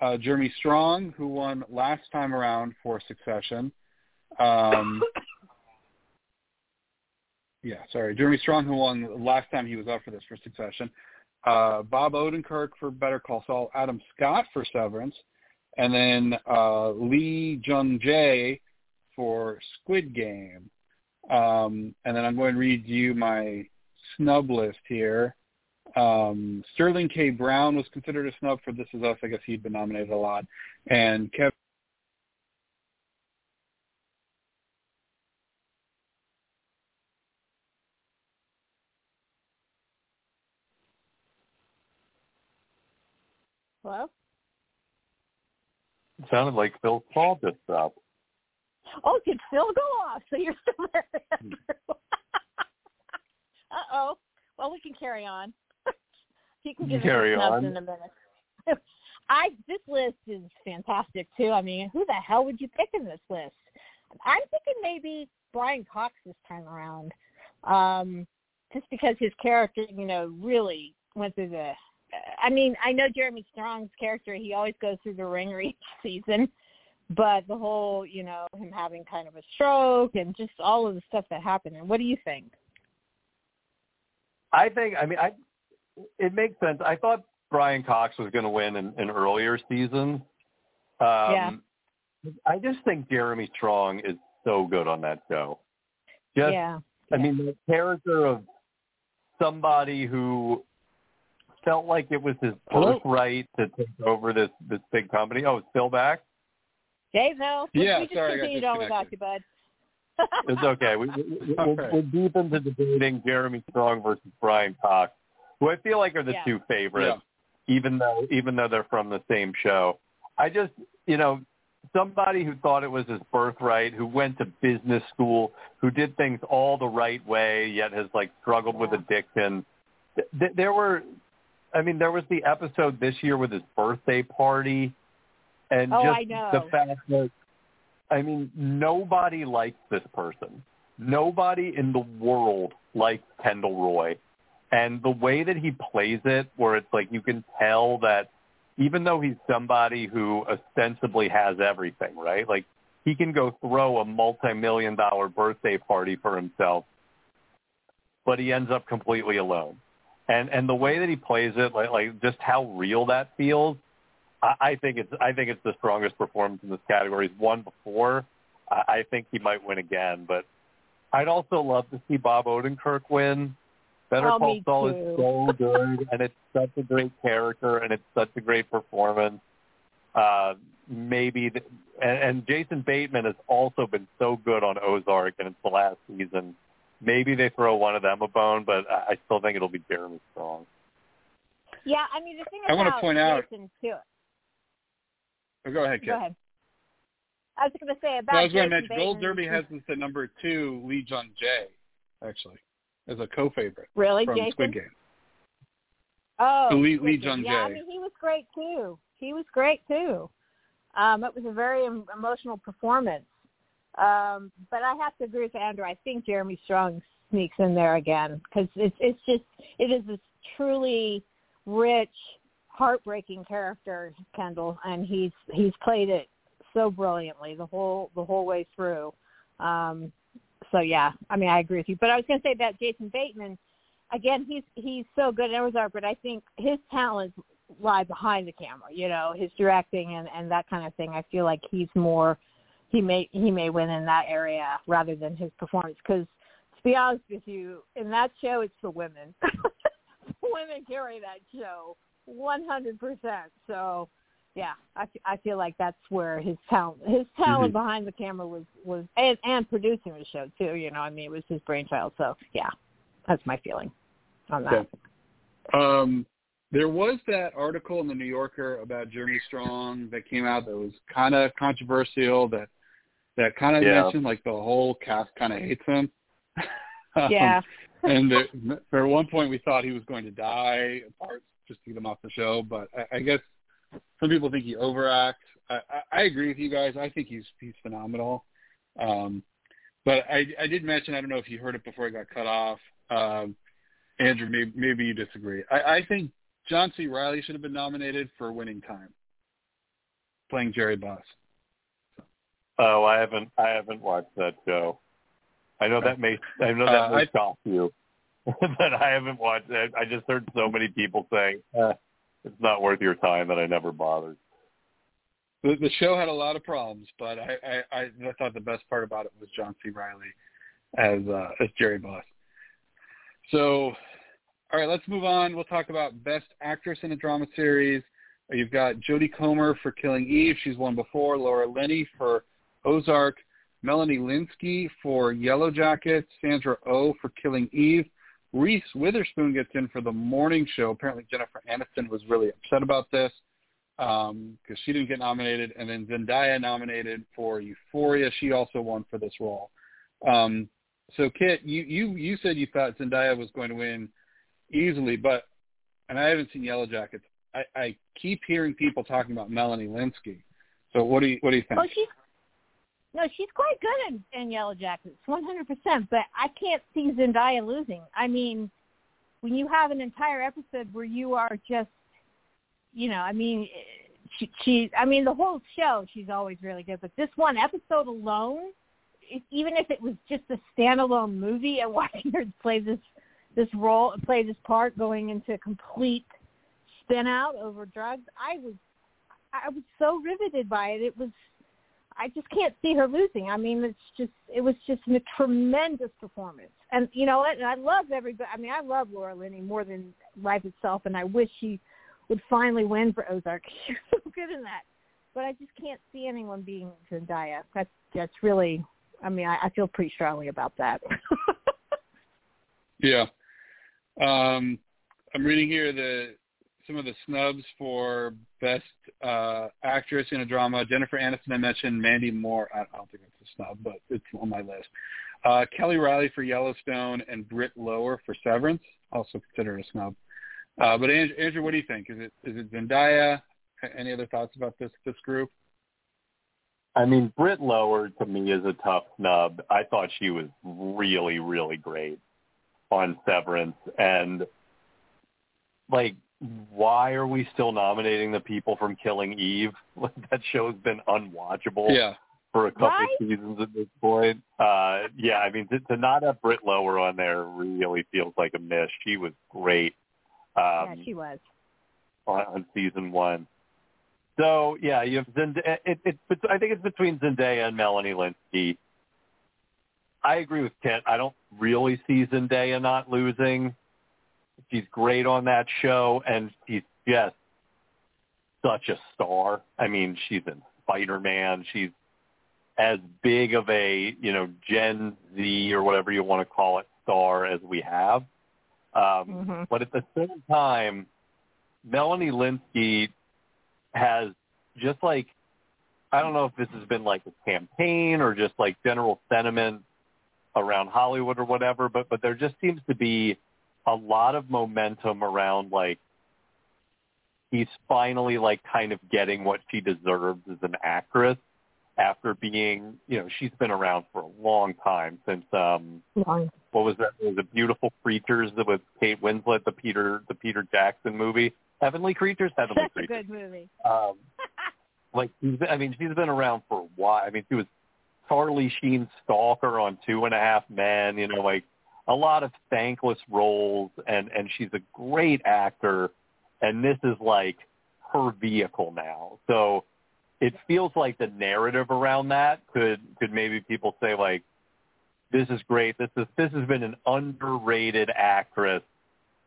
uh, Jeremy Strong, who won last time around for Succession. Um, yeah, sorry, Jeremy Strong, who won last time he was up for this for Succession uh, Bob Odenkirk for Better Call Saul, Adam Scott for Severance, and then uh, Lee Jung Jae for Squid Game. Um, and then I'm going to read you my snub list here. Um, Sterling K. Brown was considered a snub for This Is Us. I guess he'd been nominated a lot. And Kevin Hello? It sounded like Phil Paul just stopped. Oh, did Phil go off? So you're still there. Uh-oh. Well, we can carry on. He can give carry us on. in a minute. I this list is fantastic too. I mean, who the hell would you pick in this list? I'm thinking maybe Brian Cox this time around, um, just because his character, you know, really went through the I mean, I know Jeremy Strong's character, he always goes through the ringer each season, but the whole, you know, him having kind of a stroke and just all of the stuff that happened. And what do you think? I think, I mean, I it makes sense. I thought Brian Cox was going to win in, in earlier seasons. Um, yeah. I just think Jeremy Strong is so good on that show. Just, yeah. I mean, the character of somebody who felt like it was his birthright to take over this this big company. Oh, it's still back. Dave, no. Yeah, we just sorry, I got continued on without you, disconnected. bud. It's okay. We, we, we, All we're, right. we're deep into debating Jeremy Strong versus Brian Cox, who I feel like are the Yeah. two favorites, even though even though they're from the same show. I just, you know, somebody who thought it was his birthright, who went to business school, who did things all the right way, yet has like struggled with addiction. Th- there were, I mean, there was the episode this year with his birthday party, and Oh, just I know. the fact that, I mean, nobody likes this person. Nobody in the world likes Kendall Roy. And the way that he plays it, where it's like you can tell that even though he's somebody who ostensibly has everything, right? Like he can go throw a multi-million dollar birthday party for himself, but he ends up completely alone. And and the way that he plays it, like like just how real that feels, I, I think it's I think it's the strongest performance in this category. He's won before. I, I think he might win again, but I'd also love to see Bob Odenkirk win. Better Oh, Call Saul is so good, and it's such a great character, and it's such a great performance. Uh, maybe, the, and, and Jason Bateman has also been so good on Ozark, and it's the last season. Maybe they throw one of them a bone, but I I still think it'll be Jeremy Strong. yeah, I mean the thing I about wanna point out- too. Oh, go ahead, Kit. Go ahead. I was going to say about No, I was going Jason to mention Gold Derby has this at number two, Lee Jung Jae, actually, as a co-favorite really from Jason. Squid Game. Oh, So Lee- Lee. Jung Yeah, I mean he was great too. He was great too. Um, it was a very emotional performance. Um, but I have to agree with Andrew. I think Jeremy Strong sneaks in there again because it's it's just it is this truly rich, heartbreaking character, Kendall, and he's he's played it so brilliantly the whole the whole way through. Um, so yeah, I mean I agree with you. But I was going to say about Jason Bateman again, he's he's so good at Ozark, but I think his talents lie behind the camera. You know, his directing and and that kind of thing. I feel like he's more he may he may win in that area rather than his performance. Because to be honest with you, in that show, it's the women. women carry that show one hundred percent. So. Yeah, I, I feel like that's where his talent his talent Mhm. behind the camera was was and, and producing the show too. You know, I mean, it was his brainchild. So yeah, that's my feeling on that. Okay. Um, There was that article in the New Yorker about Jeremy Strong that came out that was kind of controversial. That that kind of Yeah. mentioned like the whole cast kind of hates him. Um, Yeah. and there, for one point we thought he was going to die, parts just to get him off the show. But I, I guess some people think he overacts. I, I, I agree with you guys. I think he's he's phenomenal. Um, but I, I did mention I don't know if you heard it before I got cut off. Um, Andrew, maybe, maybe you disagree. I, I think John C. Reilly should have been nominated for Winning Time, playing Jerry Buss. Oh, I haven't I haven't watched that show. I know that may I know that Uh, may I- shock you, but I haven't watched it. I just heard so many people saying eh, it's not worth your time that I never bothered. The, the show had a lot of problems, but I, I, I, I thought the best part about it was John C. Reilly as uh, as Jerry Buss. So, all right, let's move on. We'll talk about Best Actress in a Drama Series. You've got Jodie Comer for Killing Eve. She's won before. Laura Linney for Ozark. Melanie Lynskey for Yellowjackets. Sandra O oh for Killing Eve. Reese Witherspoon gets in for The Morning Show. Apparently Jennifer Aniston was really upset about this because um, she didn't get nominated. And then Zendaya nominated for Euphoria. She also won for this role. Um, so Kit, you, you you said you thought Zendaya was going to win easily, but and I haven't seen Yellowjackets. I, I keep hearing people talking about Melanie Lynskey. So what do you what do you think? Oh, she's no, she's quite good in, one hundred percent. But I can't see Zendaya losing. I mean, when you have an entire episode where you are just, you know, I mean, she, she I mean, the whole show she's always really good. But this one episode alone, if, even if it was just a standalone movie and watching her play this this role, play this part, going into complete spin out over drugs, I was I was so riveted by it. It was I just can't see her losing. I mean, it's just it was just a tremendous performance. And you know? And I love everybody. I mean, I love Laura Linney more than life itself, and I wish she would finally win for Ozark. She's so good in that. But I just can't see anyone being Zendaya. That's that's really. I mean, I, I feel pretty strongly about that. Yeah. Um, I'm reading here the some of the snubs for best uh, actress in a drama. Jennifer Aniston, I mentioned. Mandy Moore, I don't think it's a snub, but it's on my list. Uh, Kelly Reilly for Yellowstone and Britt Lower for Severance, also considered a snub. Uh, but Andrew, Andrew, what do you think? Is it is it Zendaya? Any other thoughts about this this group? I mean, Britt Lower to me is a tough snub. I thought she was really, really great on Severance, and like, why are we still nominating the people from Killing Eve? that show's been unwatchable Yeah. for a couple Right? seasons at this point. Uh, yeah, I mean, to, to not have Britt Lower on there really feels like a miss. She was great yeah, um, she was. on, on season one. So yeah, you have Zendaya. It, it, it, I think it's between Zendaya and Melanie Lynskey. I agree with Kent. I don't really see Zendaya not losing. She's great on that show, and she's just such a star. I mean, she's in Spider-Man. She's as big of a you know Gen Z or whatever you want to call it star as we have. Um, Mhm. But at the same time, Melanie Lynskey has just like I don't know if this has been like a campaign or just like general sentiment around Hollywood or whatever, but but there just seems to be a lot of momentum around like he's finally like kind of getting what she deserves as an actress after being you know she's been around for a long time since um Long. what was that? Was a Beautiful Creatures the with Kate Winslet, the Peter the Peter Jackson movie. Heavenly Creatures, Heavenly a Creatures. good movie. Um, like I mean, she's been around for a while. I mean, she was Charlie Sheen's stalker on Two and a Half Men. You know, like a lot of thankless roles, and and she's a great actor. And this is like her vehicle now. So it feels like the narrative around that could could maybe people say like this is great. This is this has been an underrated actress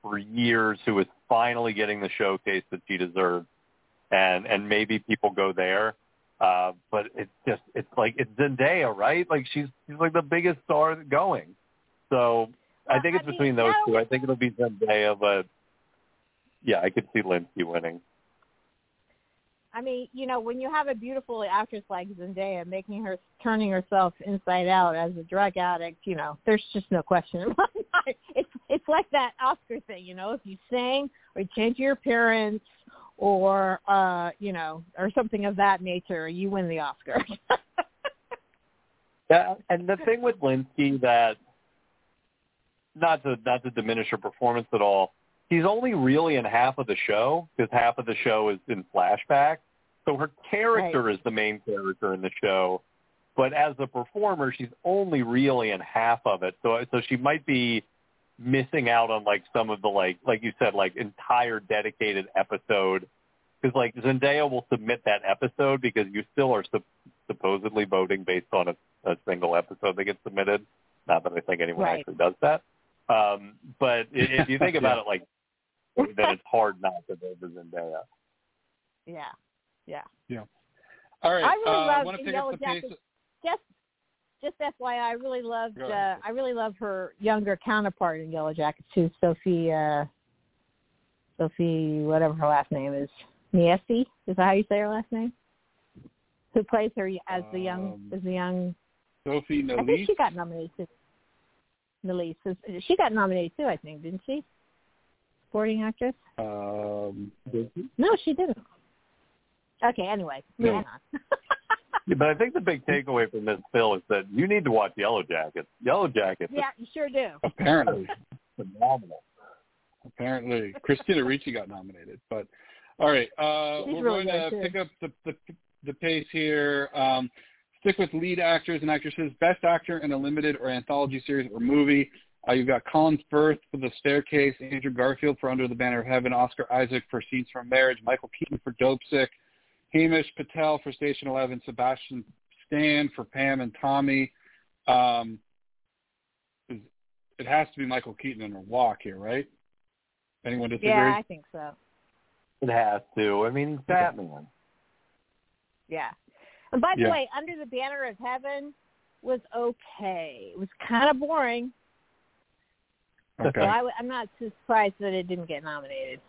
for years who is finally getting the showcase that she deserves, and and maybe people go there. Uh, but it's just it's like it's Zendaya, right? Like she's she's like the biggest star going. So I think it's I mean, between those two. I think it'll be Zendaya, but yeah, I could see Lynskey winning. I mean, you know, when you have a beautiful actress like Zendaya making her turning herself inside out as a drug addict, you know, there's just no question in my mind. It's it's like that Oscar thing, you know, if you sing or you change your appearance or uh, you know, or something of that nature, you win the Oscar. yeah, and the thing with Lynskey that not to not to diminish her performance at all, she's only really in half of the show because half of the show is in flashback. So her character right. is the main character in the show, but as a performer, she's only really in half of it. So so she might be missing out on like some of the like like you said like entire dedicated episode because like Zendaya will submit that episode because you still are su- supposedly voting based on a, a single episode that gets submitted. Not that I think anyone right. actually does that. Um, but if you think about it like then it's hard not to vote for Zendaya. Yeah, yeah, yeah. All right. I really uh, love pick Yellow up Jacket. Just, just FYI, I really loved. Uh. I really love her younger counterpart in Yellowjackets too, Sophie. Uh, Sophie, whatever her last name is, Niesi. Is that how you say her last name? Who plays her as the young Um, as the young? Sophie I think she got nominated. Too. Nalise, is- she got nominated too. I think, didn't she? Sporting actress. Um, No, she didn't. Okay, anyway, No. on. Yeah, but I think the big takeaway from this, Phil, is that you need to watch Yellow Jackets. Yellowjackets yeah, you sure do. apparently, is phenomenal. apparently, Christina Ricci got nominated. But all right, uh, She's we're really going to too. pick up the, the the pace here. Um, stick with lead actors and actresses. Best actor in a limited or anthology series or movie. Uh, you've got Colin Firth for The Staircase, Andrew Garfield for Under the Banner of Heaven, Oscar Isaac for Scenes from Marriage, Michael Keaton for Dope Sick, Himesh Patel for Station Eleven, Sebastian Stan for Pam and Tommy. Um, it has to be Michael Keaton in a walk here, right? Anyone disagree? Yeah, I think so. It has to. I mean, Batman. Yeah. And by the Yeah. way, Under the Banner of Heaven was okay. It was kind of boring, Okay. so I, I'm not surprised that it didn't get nominated.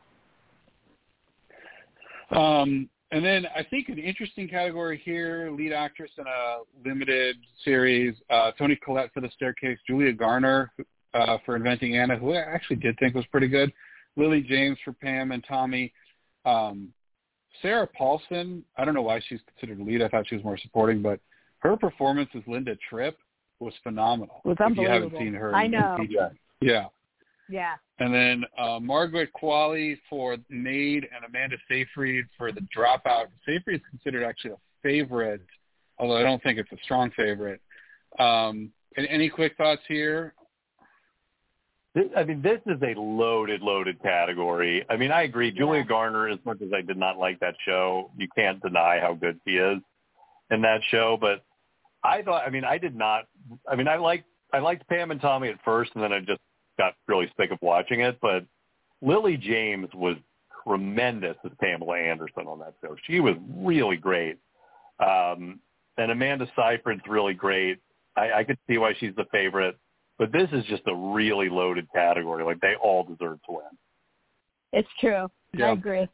Um, and then I think an interesting category here, lead actress in a limited series, uh, Toni Collette for The Staircase, Julia Garner uh, for Inventing Anna, who I actually did think was pretty good, Lily James for Pam and Tommy, um, Sarah Paulson. I don't know why she's considered a lead. I thought she was more supporting, but her performance as Linda Tripp was phenomenal. It was if you haven't seen her, I know. PJ. Yeah. Yeah. And then uh, Margaret Qualley for Maid and Amanda Seyfried for The Dropout. Seyfried is considered actually a favorite, although I don't think it's a strong favorite. Um, and any quick thoughts here? This, I mean, this is a loaded, loaded category. I mean, I agree. Julia Garner, as much as I did not like that show, you can't deny how good she is in that show. But I thought, I mean, I did not. I mean, I liked I liked Pam and Tommy at first, and then I just got really sick of watching it. But Lily James was tremendous as Pamela Anderson on that show. She was really great. Um, and Amanda Seyfried's really great. I, I could see why she's the favorite. But this is just a really loaded category. Like they all deserve to win. It's true. Yeah. I agree.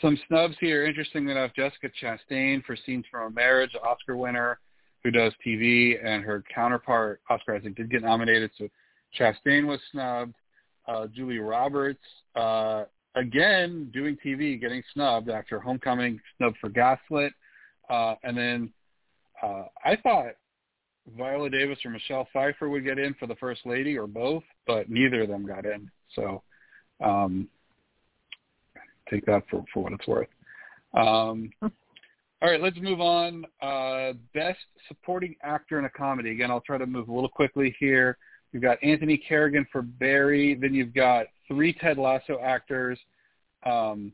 Some snubs here. Interesting enough, Jessica Chastain for Scenes from a Marriage, Oscar winner who does TV, and her counterpart, Oscar Isaac, did get nominated. So Chastain was snubbed. Uh, Julie Roberts, uh, again, doing TV, getting snubbed after Homecoming, snubbed for Gaslit. Uh, and then uh, I thought Viola Davis or Michelle Pfeiffer would get in for the First Lady or both, but neither of them got in. So um, take that for, for what it's worth. Um, all right, let's move on. Uh, best supporting actor in a comedy. Again, I'll try to move a little quickly here. You've got Anthony Carrigan for Barry. Then you've got three Ted Lasso actors. Um,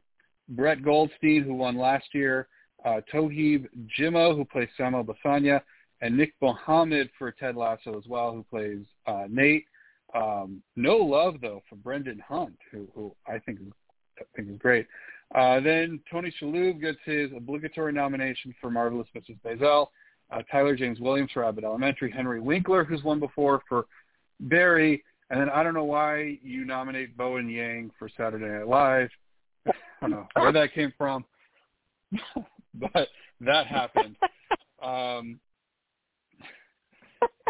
Brett Goldstein, who won last year. Uh, Toheeb Jimoh, who plays Sam Obisanya. And Nick Mohammed for Ted Lasso as well, who plays uh, Nate. Um, no love, though, for Brendan Hunt, who, who I think is, I think is great. Uh, then Tony Shalhoub gets his obligatory nomination for Marvelous Mrs. Maisel. Uh, Tyler James Williams for Abbott Elementary. Henry Winkler, who's won before for Barry. And then I don't know why you nominate Bowen Yang for Saturday Night Live. I don't know where that came from, but that happened. Um,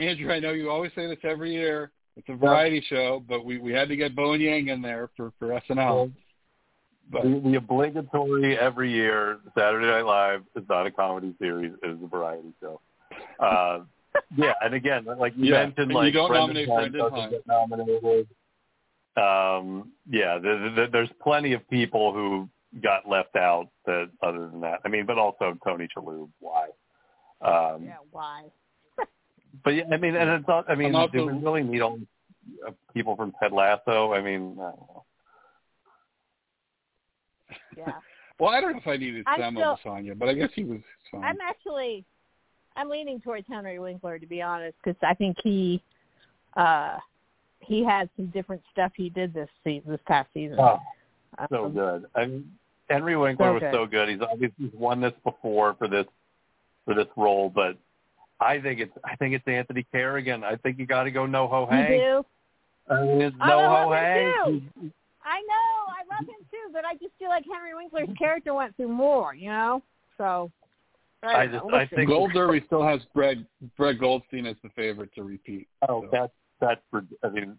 Andrew, I know you always say this every year. It's a variety show, but we we had to get Bowen Yang in there for for SNL. But The, the obligatory every year Saturday Night Live is not a comedy series; it is a variety show. Uh, yeah, and again, like you Yeah, mentioned, and like you don't Brendan nominate Hunt Brendan doesn't Hunt. get nominated. Um, yeah, there, there, there's plenty of people who got left out. That other than that, I mean, but also Tony Shalhoub. Why? Um, Yeah, why? But yeah, I mean, and it's not. I mean, also- do we really need all uh, people from Ted Lasso? I mean, I don't know. Yeah. well, I don't know if I needed I'm Sam still- over Sonya, but I guess he was fine. I'm actually, I'm leaning towards Henry Winkler to be honest, because I think he, uh, he had some different stuff he did this season, this past season. Oh, so Um, good. I mean, Henry Winkler So was good. so good. He's obviously he's won this before for this for this role, but I think it's I think it's Anthony Carrigan. I think you got to go No Ho You do? I mean, it's No love Ho him too. I know, I love him too, but I just feel like Henry Winkler's character went through more, you know. So I don't just- know. I think- Gold Derby still has Brett Brett Goldstein as the favorite to repeat. Oh, So- that's that's for. I mean,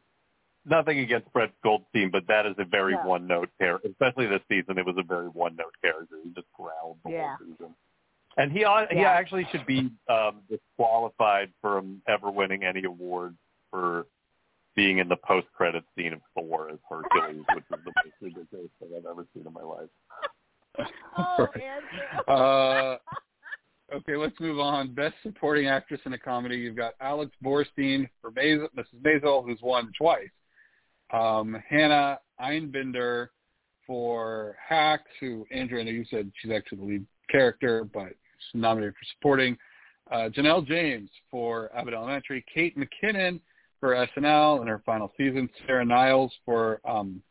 nothing against Brett Goldstein, but that is a very No. one note character. Especially this season, it was a very one note character. He just growled the Yeah. whole season. And he ought- he actually should be um, disqualified from ever winning any award for being in the post credit scene of Thor as Hercules, which is the most ridiculous thing I've ever seen in my life. Oh, Right. Uh, okay, let's move on. Best supporting actress in a comedy. You've got Alex Borstein for Maisel, Mrs. Maisel, who's won twice. Um, Hannah Einbinder for Hacks, who Andrew, I know you said she's actually the lead character, but she's nominated for supporting. Uh, Janelle James for Abbott Elementary. Kate McKinnon for SNL in her final season. Sarah Niles for um,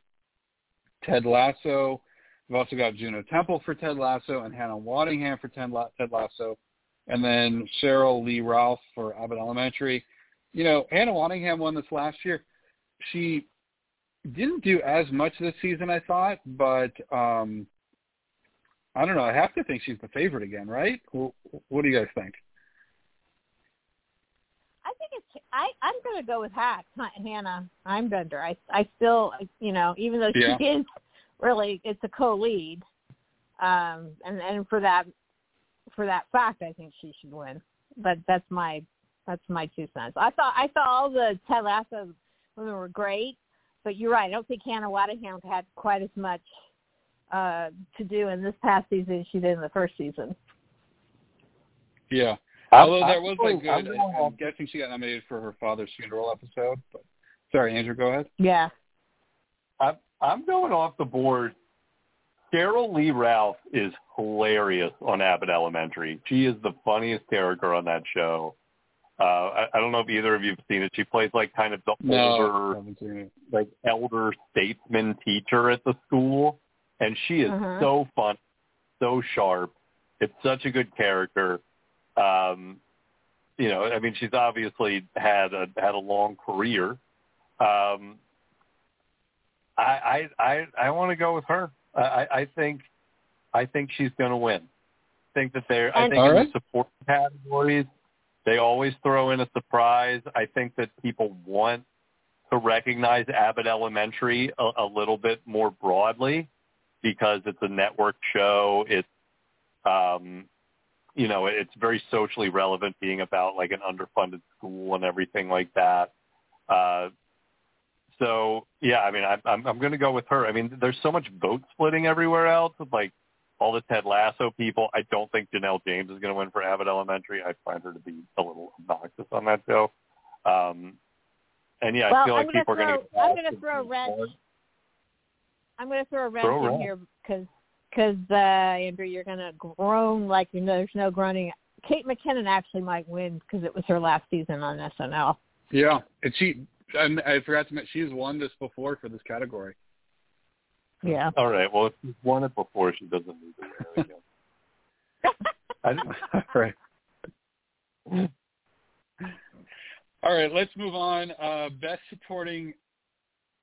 Ted Lasso. We've also got Juno Temple for Ted Lasso and Hannah Waddingham for Ted La- Ted Lasso, and then Sheryl Lee Ralph for Abbott Elementary. You know, Hannah Waddingham won this last year. She didn't do as much this season, I thought, but um, I don't know. I have to think she's the favorite again, right? Wh- What do you guys think? I think it's I I'm going to go with Hack Hannah I'm Einbinder. I I still you know even though she Yeah. is really it's a co-lead, um and and for that for that fact I think she should win. But that's my that's my two cents. I thought I thought all the Ted Lasso women were great, but you're right. I don't think Hannah Waddingham had quite as much uh to do in this past season as she did in the first season. Yeah. I'm- Although there I'm was going- that I'm good, going I'm guessing she got nominated for her father's funeral episode. But sorry, Andrew, go ahead. Yeah. I'm I'm going off the board. Daryl Lee Ralph is hilarious on Abbott Elementary. She is the funniest character on that show. Uh, I, I don't know if either of you've seen it. She plays like kind of the No, I older, haven't seen it. like elder statesman teacher at the school, and she is Mhm. so fun, so sharp. It's such a good character. Um, you know, I mean, she's obviously had a had a long career. Um, I I I, I want to go with her. I, I think I think she's going to win. I think that they're. I think in Alright. the support categories, they always throw in a surprise. I think that people want to recognize Abbott Elementary a, a little bit more broadly because it's a network show. It's um, you know, it's very socially relevant, being about like an underfunded school and everything like that. Uh, so yeah, I mean, I, I'm I'm going to go with her. I mean, there's so much vote splitting everywhere else with like all the Ted Lasso people. I don't think Janelle James is going to win for Abbott Elementary. I find her to be a little obnoxious on that show. Um, and yeah, well, I feel like I'm people throw, are going to. I'm going to throw a wrench. I'm going to throw a wrench Throw in wrench. here because because uh, Andrew, you're going to groan like you know there's no groaning. Kate McKinnon actually might win because it was her last season on SNL. Yeah, and she. And I forgot to mention she's won this before for this category. Yeah. All right. Well, if she's won it before, she doesn't need to win it again. I, right. All right, let's move on. Uh, best supporting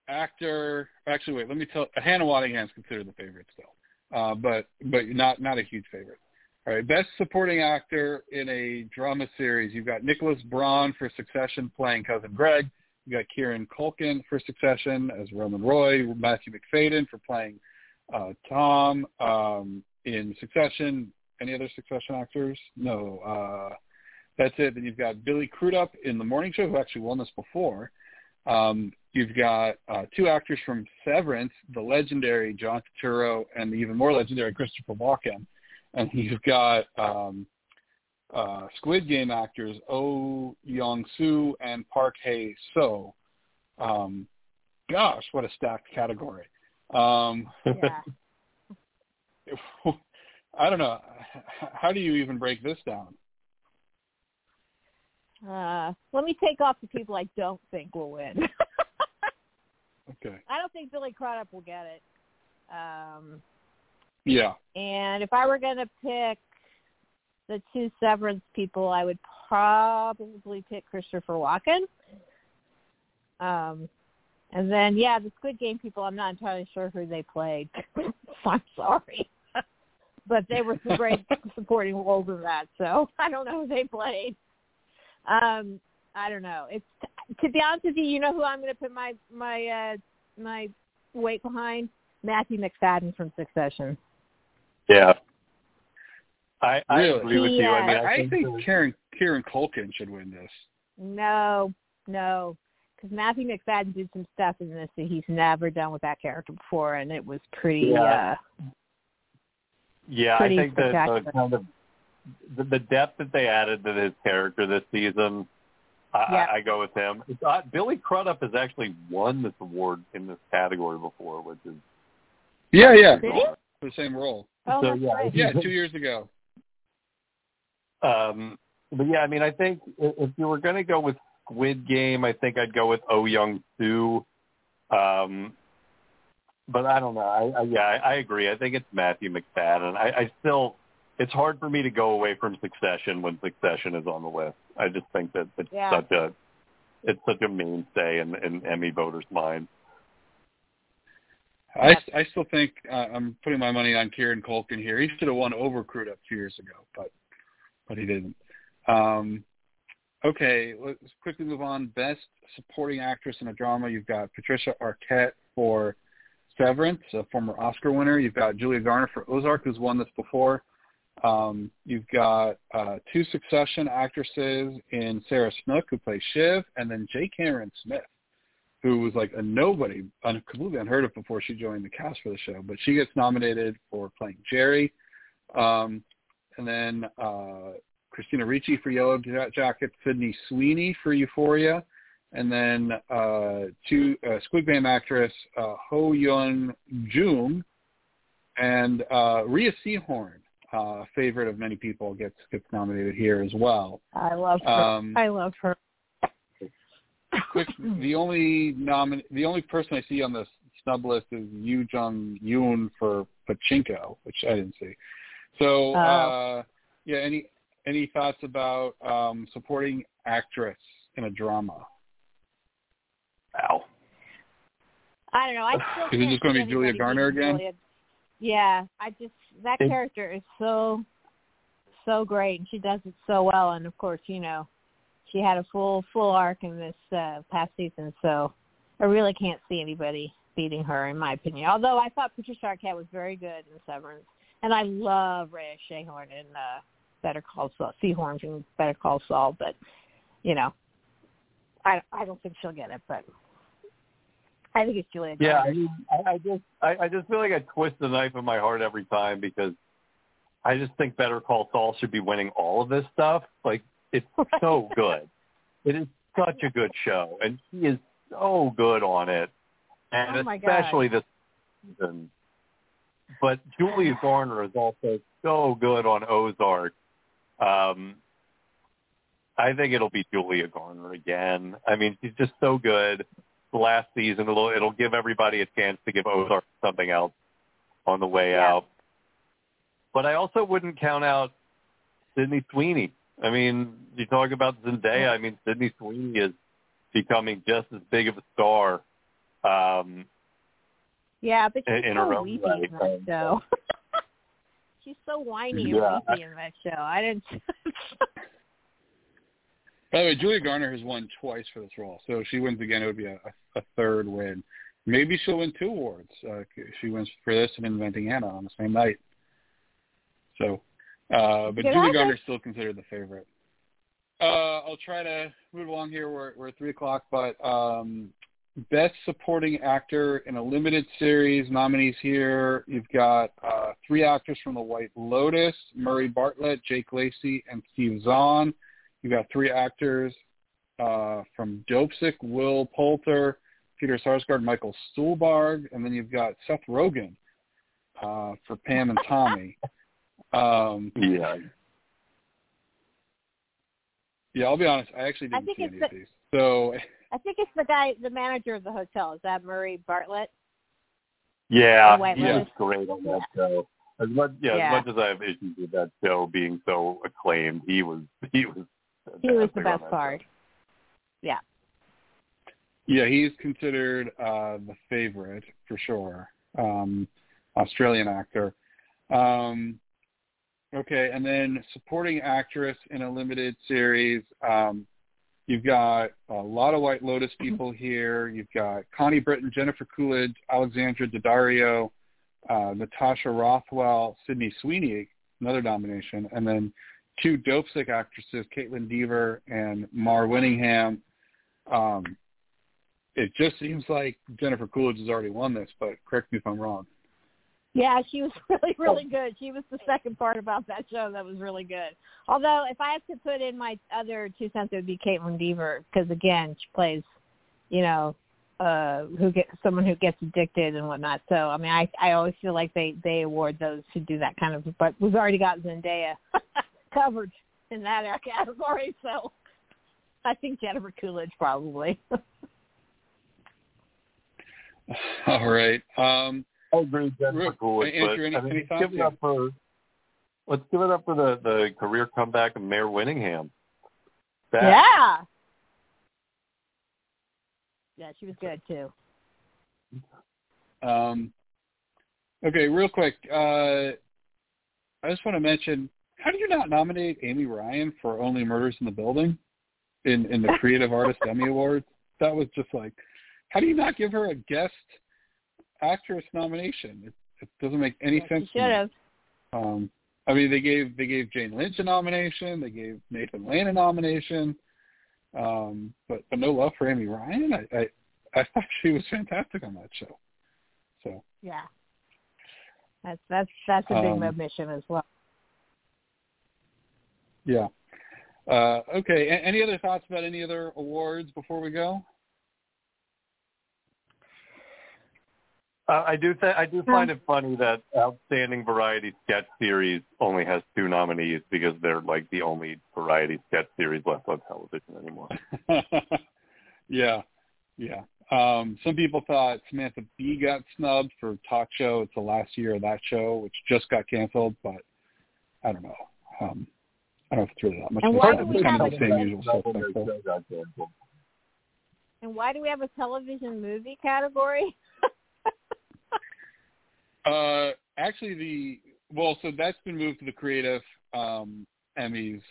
actor. Actually, wait. Let me tell. Hannah Waddingham's considered the favorite still, uh, but but not not a huge favorite. All right, best supporting actor in a drama series. You've got Nicholas Braun for Succession playing cousin Greg. You got Kieran Culkin for Succession as Roman Roy. Matthew Macfadyen for playing uh, Tom um, in Succession. Any other Succession actors? No. Uh, that's it. Then you've got Billy Crudup in the morning show, who actually won this before. Um, you've got uh, two actors from Severance, the legendary John Turturro and the even more legendary Christopher Walken. And you've got um, uh, Squid Game actors Oh Young Soo and Park Hae Soo. Um, gosh, what a stacked category. Um, Yeah. I don't know. How do you even break this down? Uh, let me take off the people I don't think will win. Okay. I don't think Billy Crudup will get it. Um, Yeah. and if I were going to pick the two Severance people, I would probably pick Christopher Walken. Um, and then, yeah, the Squid Game people, I'm not entirely sure who they played. I'm sorry. but they were some great supporting roles in that, so I don't know who they played. Um, I don't know. It's to be honest with you, you know who I'm going to put my my uh, my weight behind? Matthew Macfadyen from Succession. Yeah. I, I Really? agree with you. I mean, I, I think, think Karen Kieran Culkin should win this. No, no, because Matthew Macfadyen did some stuff in this that he's never done with that character before, and it was pretty. Yeah. uh yeah, I think that the kind of the, the depth that they added to his character this season, I, Yeah. I, I go with him. Uh, Billy Crudup has actually won this award in this category before, which is Yeah, yeah. Did the same role. Oh, So, yeah, right. Yeah, two years ago. Um, but yeah, I mean, I think i- if you were going to go with Squid Game, I think I'd go with Oh Young Soo. Um, but I don't know. I, I yeah, I, I agree. I think it's Matthew Macfadyen. I, I still, it's hard for me to go away from Succession when Succession is on the list. I just think that it's Yeah. such a, it's such a mainstay in, in Emmy voters' minds. I, I still think uh, I'm putting my money on Kieran Culkin here. He should have won over Crudup two years ago, but but he didn't. Um, okay, let's quickly move on. Best supporting actress in a drama. You've got Patricia Arquette for Severance, a former Oscar winner. You've got Julia Garner for Ozark, who's won this before. Um, you've got uh, two Succession actresses in Sarah Snook, who plays Shiv, and then J. Cameron Smith, who was like a nobody, un- completely unheard of before she joined the cast for the show. But she gets nominated for playing Gerri. Um, and then uh, Christina Ricci for Yellow Jacket, Sydney Sweeney for Euphoria, and then uh, two uh, Squid Game actress uh, Ho Yun Jung and uh, Rhea Seehorn, uh, favorite of many people, gets gets nominated here as well. I love her. Um, I love her. quick, the only nomin- the only person I see on the snub list is Yu Jung Yoon for Pachinko, which I didn't see. So, Oh. uh, yeah, any any thoughts about um, supporting actress in a drama? Wow. I don't know. I still Is it just gonna be Julia Garner again? Julia. Yeah, I just that character is so so great, and she does it so well. And of course, you know, she had a full full arc in this uh, past season, so I really can't see anybody beating her, in my opinion. Although I thought Patricia Arquette was very good in Severance, and I love Rhea Seehorn in uh, Better Call Saul, Seehorn from Better Call Saul, but you know, I I don't think she'll get it, but I think it's Julia Yeah, I mean, I, I just, I, I just feel like I twist the knife in my heart every time because I just think Better Call Saul should be winning all of this stuff. Like, it's so good. It is such a good show, and he is so good on it, and Oh my God. especially this season. But Julia Garner is also so good on Ozark. Um, I think it'll be Julia Garner again. I mean, she's just so good. Last season, it'll it'll give everybody a chance to give Ozark something else on the way Yeah. out. But I also wouldn't count out Sydney Sweeney I mean, you talk about Zendaya. I mean, Sydney Sweeney is becoming just as big of a star. Um, Yeah, but she's In- her so own weepy way, in that show. she's so whiny Yeah. and weepy in that show. I didn't. By the way, Julia Garner has won twice for this role, so if she wins again, it would be a, a third win. Maybe she'll win two awards. Uh, she wins for this and Inventing Anna on the same night. So, uh, but Good Julie idea. Garner's still considered the favorite. Uh, I'll try to move along here. We're, we're at three o'clock, but um, best supporting actor in a limited series nominees here. You've got uh, three actors from The White Lotus: Murray Bartlett, Jake Lacy, and Steve Zahn. You've got three actors uh, from Dopesick: Will Poulter, Peter Sarsgaard, Michael Stuhlbarg, and then you've got Seth Rogen uh, for Pam and Tommy. Um, yeah. yeah, I'll be honest. I actually didn't think see it's any of these. So I think it's the guy, the manager of the hotel. Is that Murray Bartlett? Yeah, The he Lotus. was great on that show. As much, yeah, Yeah. as much as I have issues with that show being so acclaimed, he was he was He was the best that part. Yeah. Yeah, he's considered uh, the favorite for sure. Um, Australian actor. Um, okay, and then supporting actress in a limited series. Um, you've got a lot of White Lotus people here. You've got Connie Britton, Jennifer Coolidge, Alexandra Daddario, uh, Natasha Rothwell, Sydney Sweeney, another nomination, and then two Dopesick actresses, Kaitlyn Dever and Mare Winningham. Um, it just seems like Jennifer Coolidge has already won this, but correct me if I'm wrong. Yeah, she was really, really good. She was the second part about that show that was really good. Although, if I have to put in my other two cents, it would be Kaitlyn Dever because again, she plays, you know, uh, who get someone who gets addicted and whatnot. So, I mean, I I always feel like they they award those who do that kind of. But we've already got Zendaya covered in that category, so I think Jennifer Coolidge probably. All right. Um, I agree, Jennifer Coolidge, Andrew, but any- I mean, any let's give it up for let's give it up for the the career comeback of Mare Winningham. That, yeah. Yeah, she was good too. um, okay, real quick. Uh, I just want to mention, how do you not nominate Amy Ryan for Only Murders in the Building in in the Creative Artist Emmy Awards? That was just like, how do you not give her a guest actress nomination? It, it doesn't make any Yeah, sense. Should have. Um, I mean, they gave they gave Jane Lynch a nomination. They gave Nathan Lane a nomination. Um, but, but no love for Amy Ryan. I, I I thought she was fantastic on that show. So Yeah. That's that's that's a big Um, omission as well. Yeah. Uh, okay. A- any other thoughts about any other awards before we go? Uh, I do th- I do find it funny that Outstanding Variety Sketch Series only has two nominees because they're like the only variety sketch series left on television anymore. yeah, yeah. Um, some people thought Samantha Bee got snubbed for talk show. It's the last year of that show, which just got canceled. But I don't know. Um, I don't know if really that much. And why do we kind have of the a- same usual suspects. And why do we have a television movie category? Uh, actually, the well, so that's been moved to the creative um, Emmys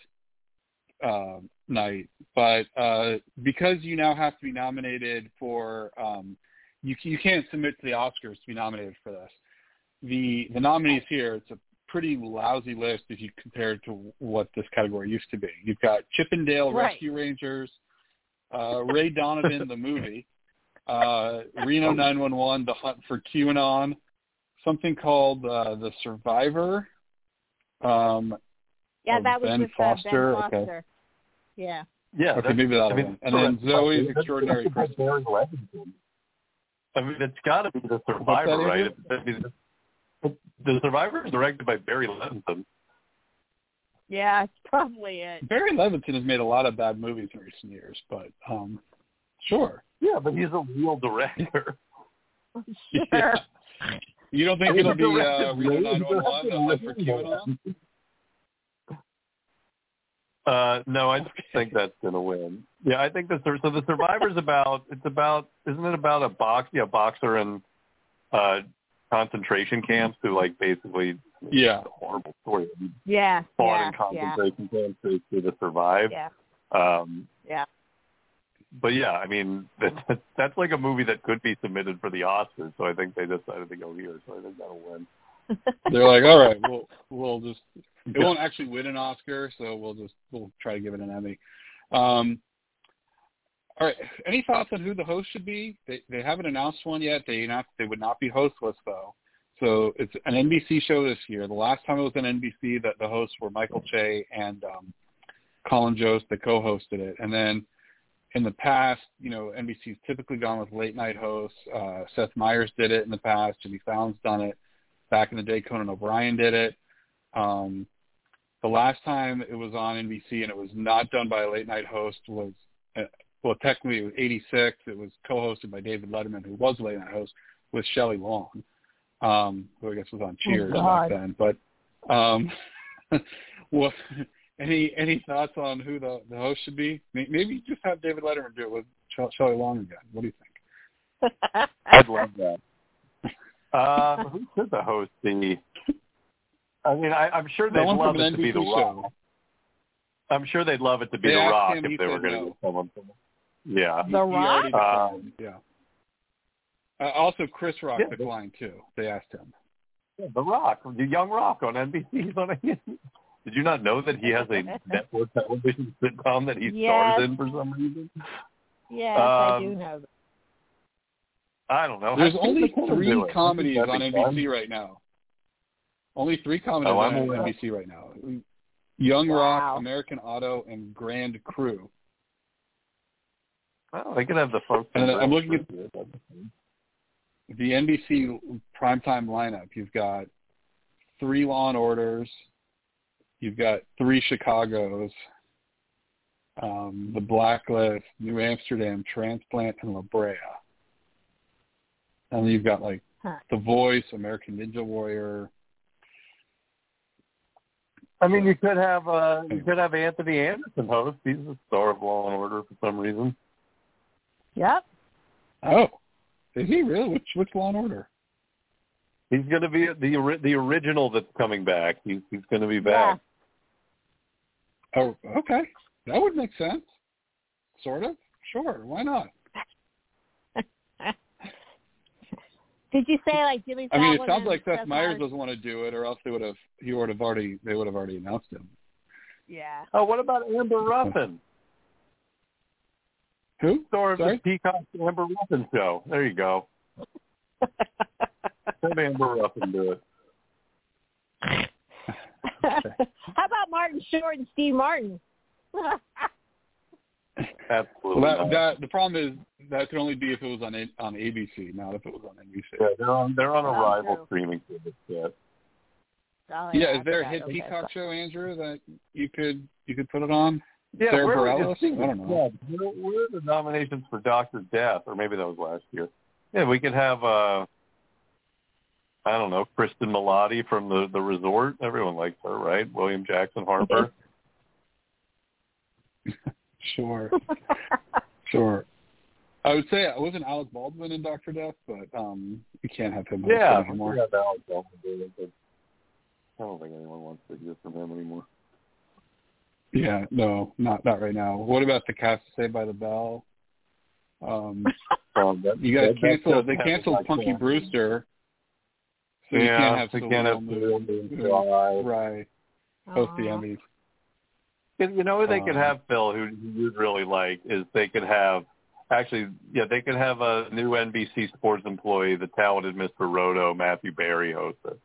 uh, night, but uh, because you now have to be nominated for, um, you you can't submit to the Oscars to be nominated for this. The the nominees here, it's a pretty lousy list if you compare it to what this category used to be. You've got Chip 'n Dale Right. Rescue Rangers, uh, Ray Donovan the movie, uh, Reno 911, The Hunt for QAnon, something called uh, The Survivor. Um, yeah, that was Ben with Foster, Uh, ben okay. Yeah. Yeah, okay, maybe that'll I mean, win. And then Zoey's that's- Extraordinary that's Christmas. I mean, it's got to be the Survivor, right? I mean, the Survivor is directed by Barry Levinson. Yeah, it's probably it. Barry Levinson has made a lot of bad movies in recent years, but um, sure. Yeah, but he's a real director. Sure. Yeah. You don't think it'll be uh, directed Reno Ray- 911, The Hunt for QAnon? Uh, no, I think that's gonna win. Yeah, I think the Sur- so the Survivor's about it's about isn't it about a box yeah boxer and uh concentration camps who like basically Yeah. a horrible story Yeah. fought yeah. in concentration camps to, to to survive. Yeah. Um, Yeah. but yeah, I mean that, that's like a movie that could be submitted for the Oscars. So I think they decided to go here. So I think that'll win. They're like, all right, we'll we'll just it won't actually win an Oscar, so we'll just we'll try to give it an Emmy. Um, all right. Any thoughts on who the host should be? They they haven't announced one yet. They they would not be hostless though. So it's an NBC show this year. The last time it was on NBC, that the hosts were Michael Che and um, Colin Jost that co-hosted it. And then in the past, you know, NBC's typically gone with late night hosts. Uh, Seth Meyers did it in the past. Jimmy Fallon's done it. Back in the day, Conan O'Brien did it. Um, the last time it was on NBC and it was not done by a late night host was, uh, well, technically it was 86. It was co-hosted by David Letterman, who was a late night host, with Shelley Long, um, who I guess was on Cheers back then. But um, what, any any thoughts on who the, the host should be? Maybe just have David Letterman do it with Shelley Long again. What do you think? I'd love that. Um, who should the host be? I mean, I, I'm sure they'd Someone love it an to be The NBC Rock. I'm sure they'd love it to be They The Rock if they were going to no. get someone from. Yeah. The Rock? declined, yeah. Uh, also, Chris Rock Yeah, but- declined too. They asked him. Yeah, The Rock, the young Rock on NBC. He's on a, did you not know that he has a network television sitcom that he Yes. stars in for some reason? yes, I Um, do know. that. I don't know. There's Have only three comedies on NBC fun. right now. Only three comedies Oh, on NBC right now. Young Wow. Rock, American Auto, and Grand Crew. Well, they could have the folks. And I'm looking at- The NBC primetime lineup. You've got three Law and Orders. You've got three Chicago's. Um, the Blacklist, New Amsterdam, Transplant, and La Brea. And then you've got like Huh. The Voice, American Ninja Warrior. I mean, you could have uh, you could have Anthony Anderson host. He's the star of Law and Order for some reason. Yep. Oh, is he really? Which which Law and Order? He's going to be the the original that's coming back. He's he's going to be back. Oh, okay, that would make sense. Sort of. Sure. Why not? Did you say like Jimmy I mean, it sounds like Seth Meyers Meyers? doesn't want to do it, or else they would have. He would have already. They would have already announced him. Yeah. Oh, what about Amber Ruffin? Who? Star of Sorry? the Peacock Amber Ruffin show. There you go. Have Amber Ruffin do it. How about Martin Short and Steve Martin? Absolutely. Well, that, that the problem is that could only be if it was on A- on ABC, not if it was on NBC. yeah, they're on they're on a Oh, rival true. streaming service. Yeah. Oh, Yeah, I is there a hit Okay, Peacock so- show, Andrew, that you could you could put it on? Yeah, Sarah where Bareilles? Were, I don't know. Yeah, where, where are the nominations for Doctor Death? Or maybe that was last year. Yeah, we could have uh I don't know, Cristin Milioti from the the resort. Everyone likes her, right? William Jackson Harper. Sure, sure. I would say I wasn't Alec Baldwin in Doctor Death, but um, you can't have him host yeah, anymore. we have Alex Baldwin do it, but I don't think anyone wants to hear from him anymore. Yeah, no, not not right now. What about the cast Saved by the Bell? Um, Um, that- you got that- to cancel. They canceled Punky that. Brewster, so you yeah, can't have they can't have Moon, Cyril Moon Moon, right host the Emmys. You know who they could Um, have, Phil, who who you'd really like is they could have actually, yeah, they could have a new NBC Sports employee, the talented Mr. Roto, Matthew Berry, host it.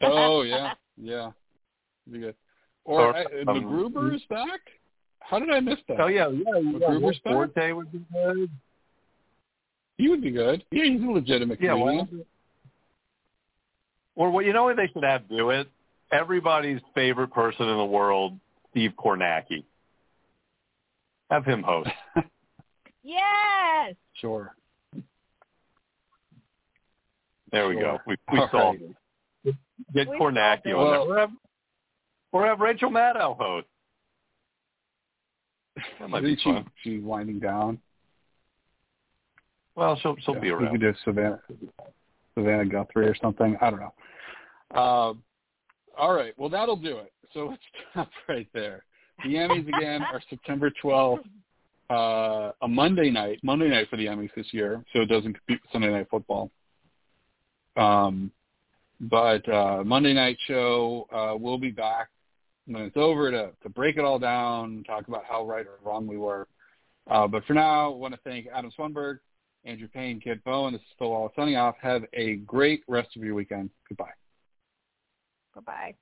Oh yeah, yeah, be good. Or Or, I, um, MacGruber's back. How did I miss that? Oh yeah, yeah, yeah. MacGruber's back? Forte would be good. he would be good. Yeah, he's a legitimate Yeah, comedian. well, or what you know what they should have do it? Everybody's favorite person in the world, Steve Kornacki. Have him host. Yes. sure. There we Sure. go. We we All solved it. Get We Kornacki solved on it. there. Or have, Rachel Maddow host. That might I be think she, she's winding down. Well, she'll she'll Yeah, be We around. could do Savannah, Savannah Guthrie or something. I don't know. Uh, all right. Well, that'll do it. So let's stop right there. The Emmys again are September 12th, uh, a Monday night, Monday night for the Emmys this year, so it doesn't compete with Sunday Night Football. Um, but uh, Monday night show, uh, we'll be back when it's over to, to break it all down, talk about how right or wrong we were. Uh, but for now, I want to thank Adam Spunberg, Andrew Payne, Kit Bowen. This is Phil signing off. Have a great rest of your weekend. Goodbye. Bye bye.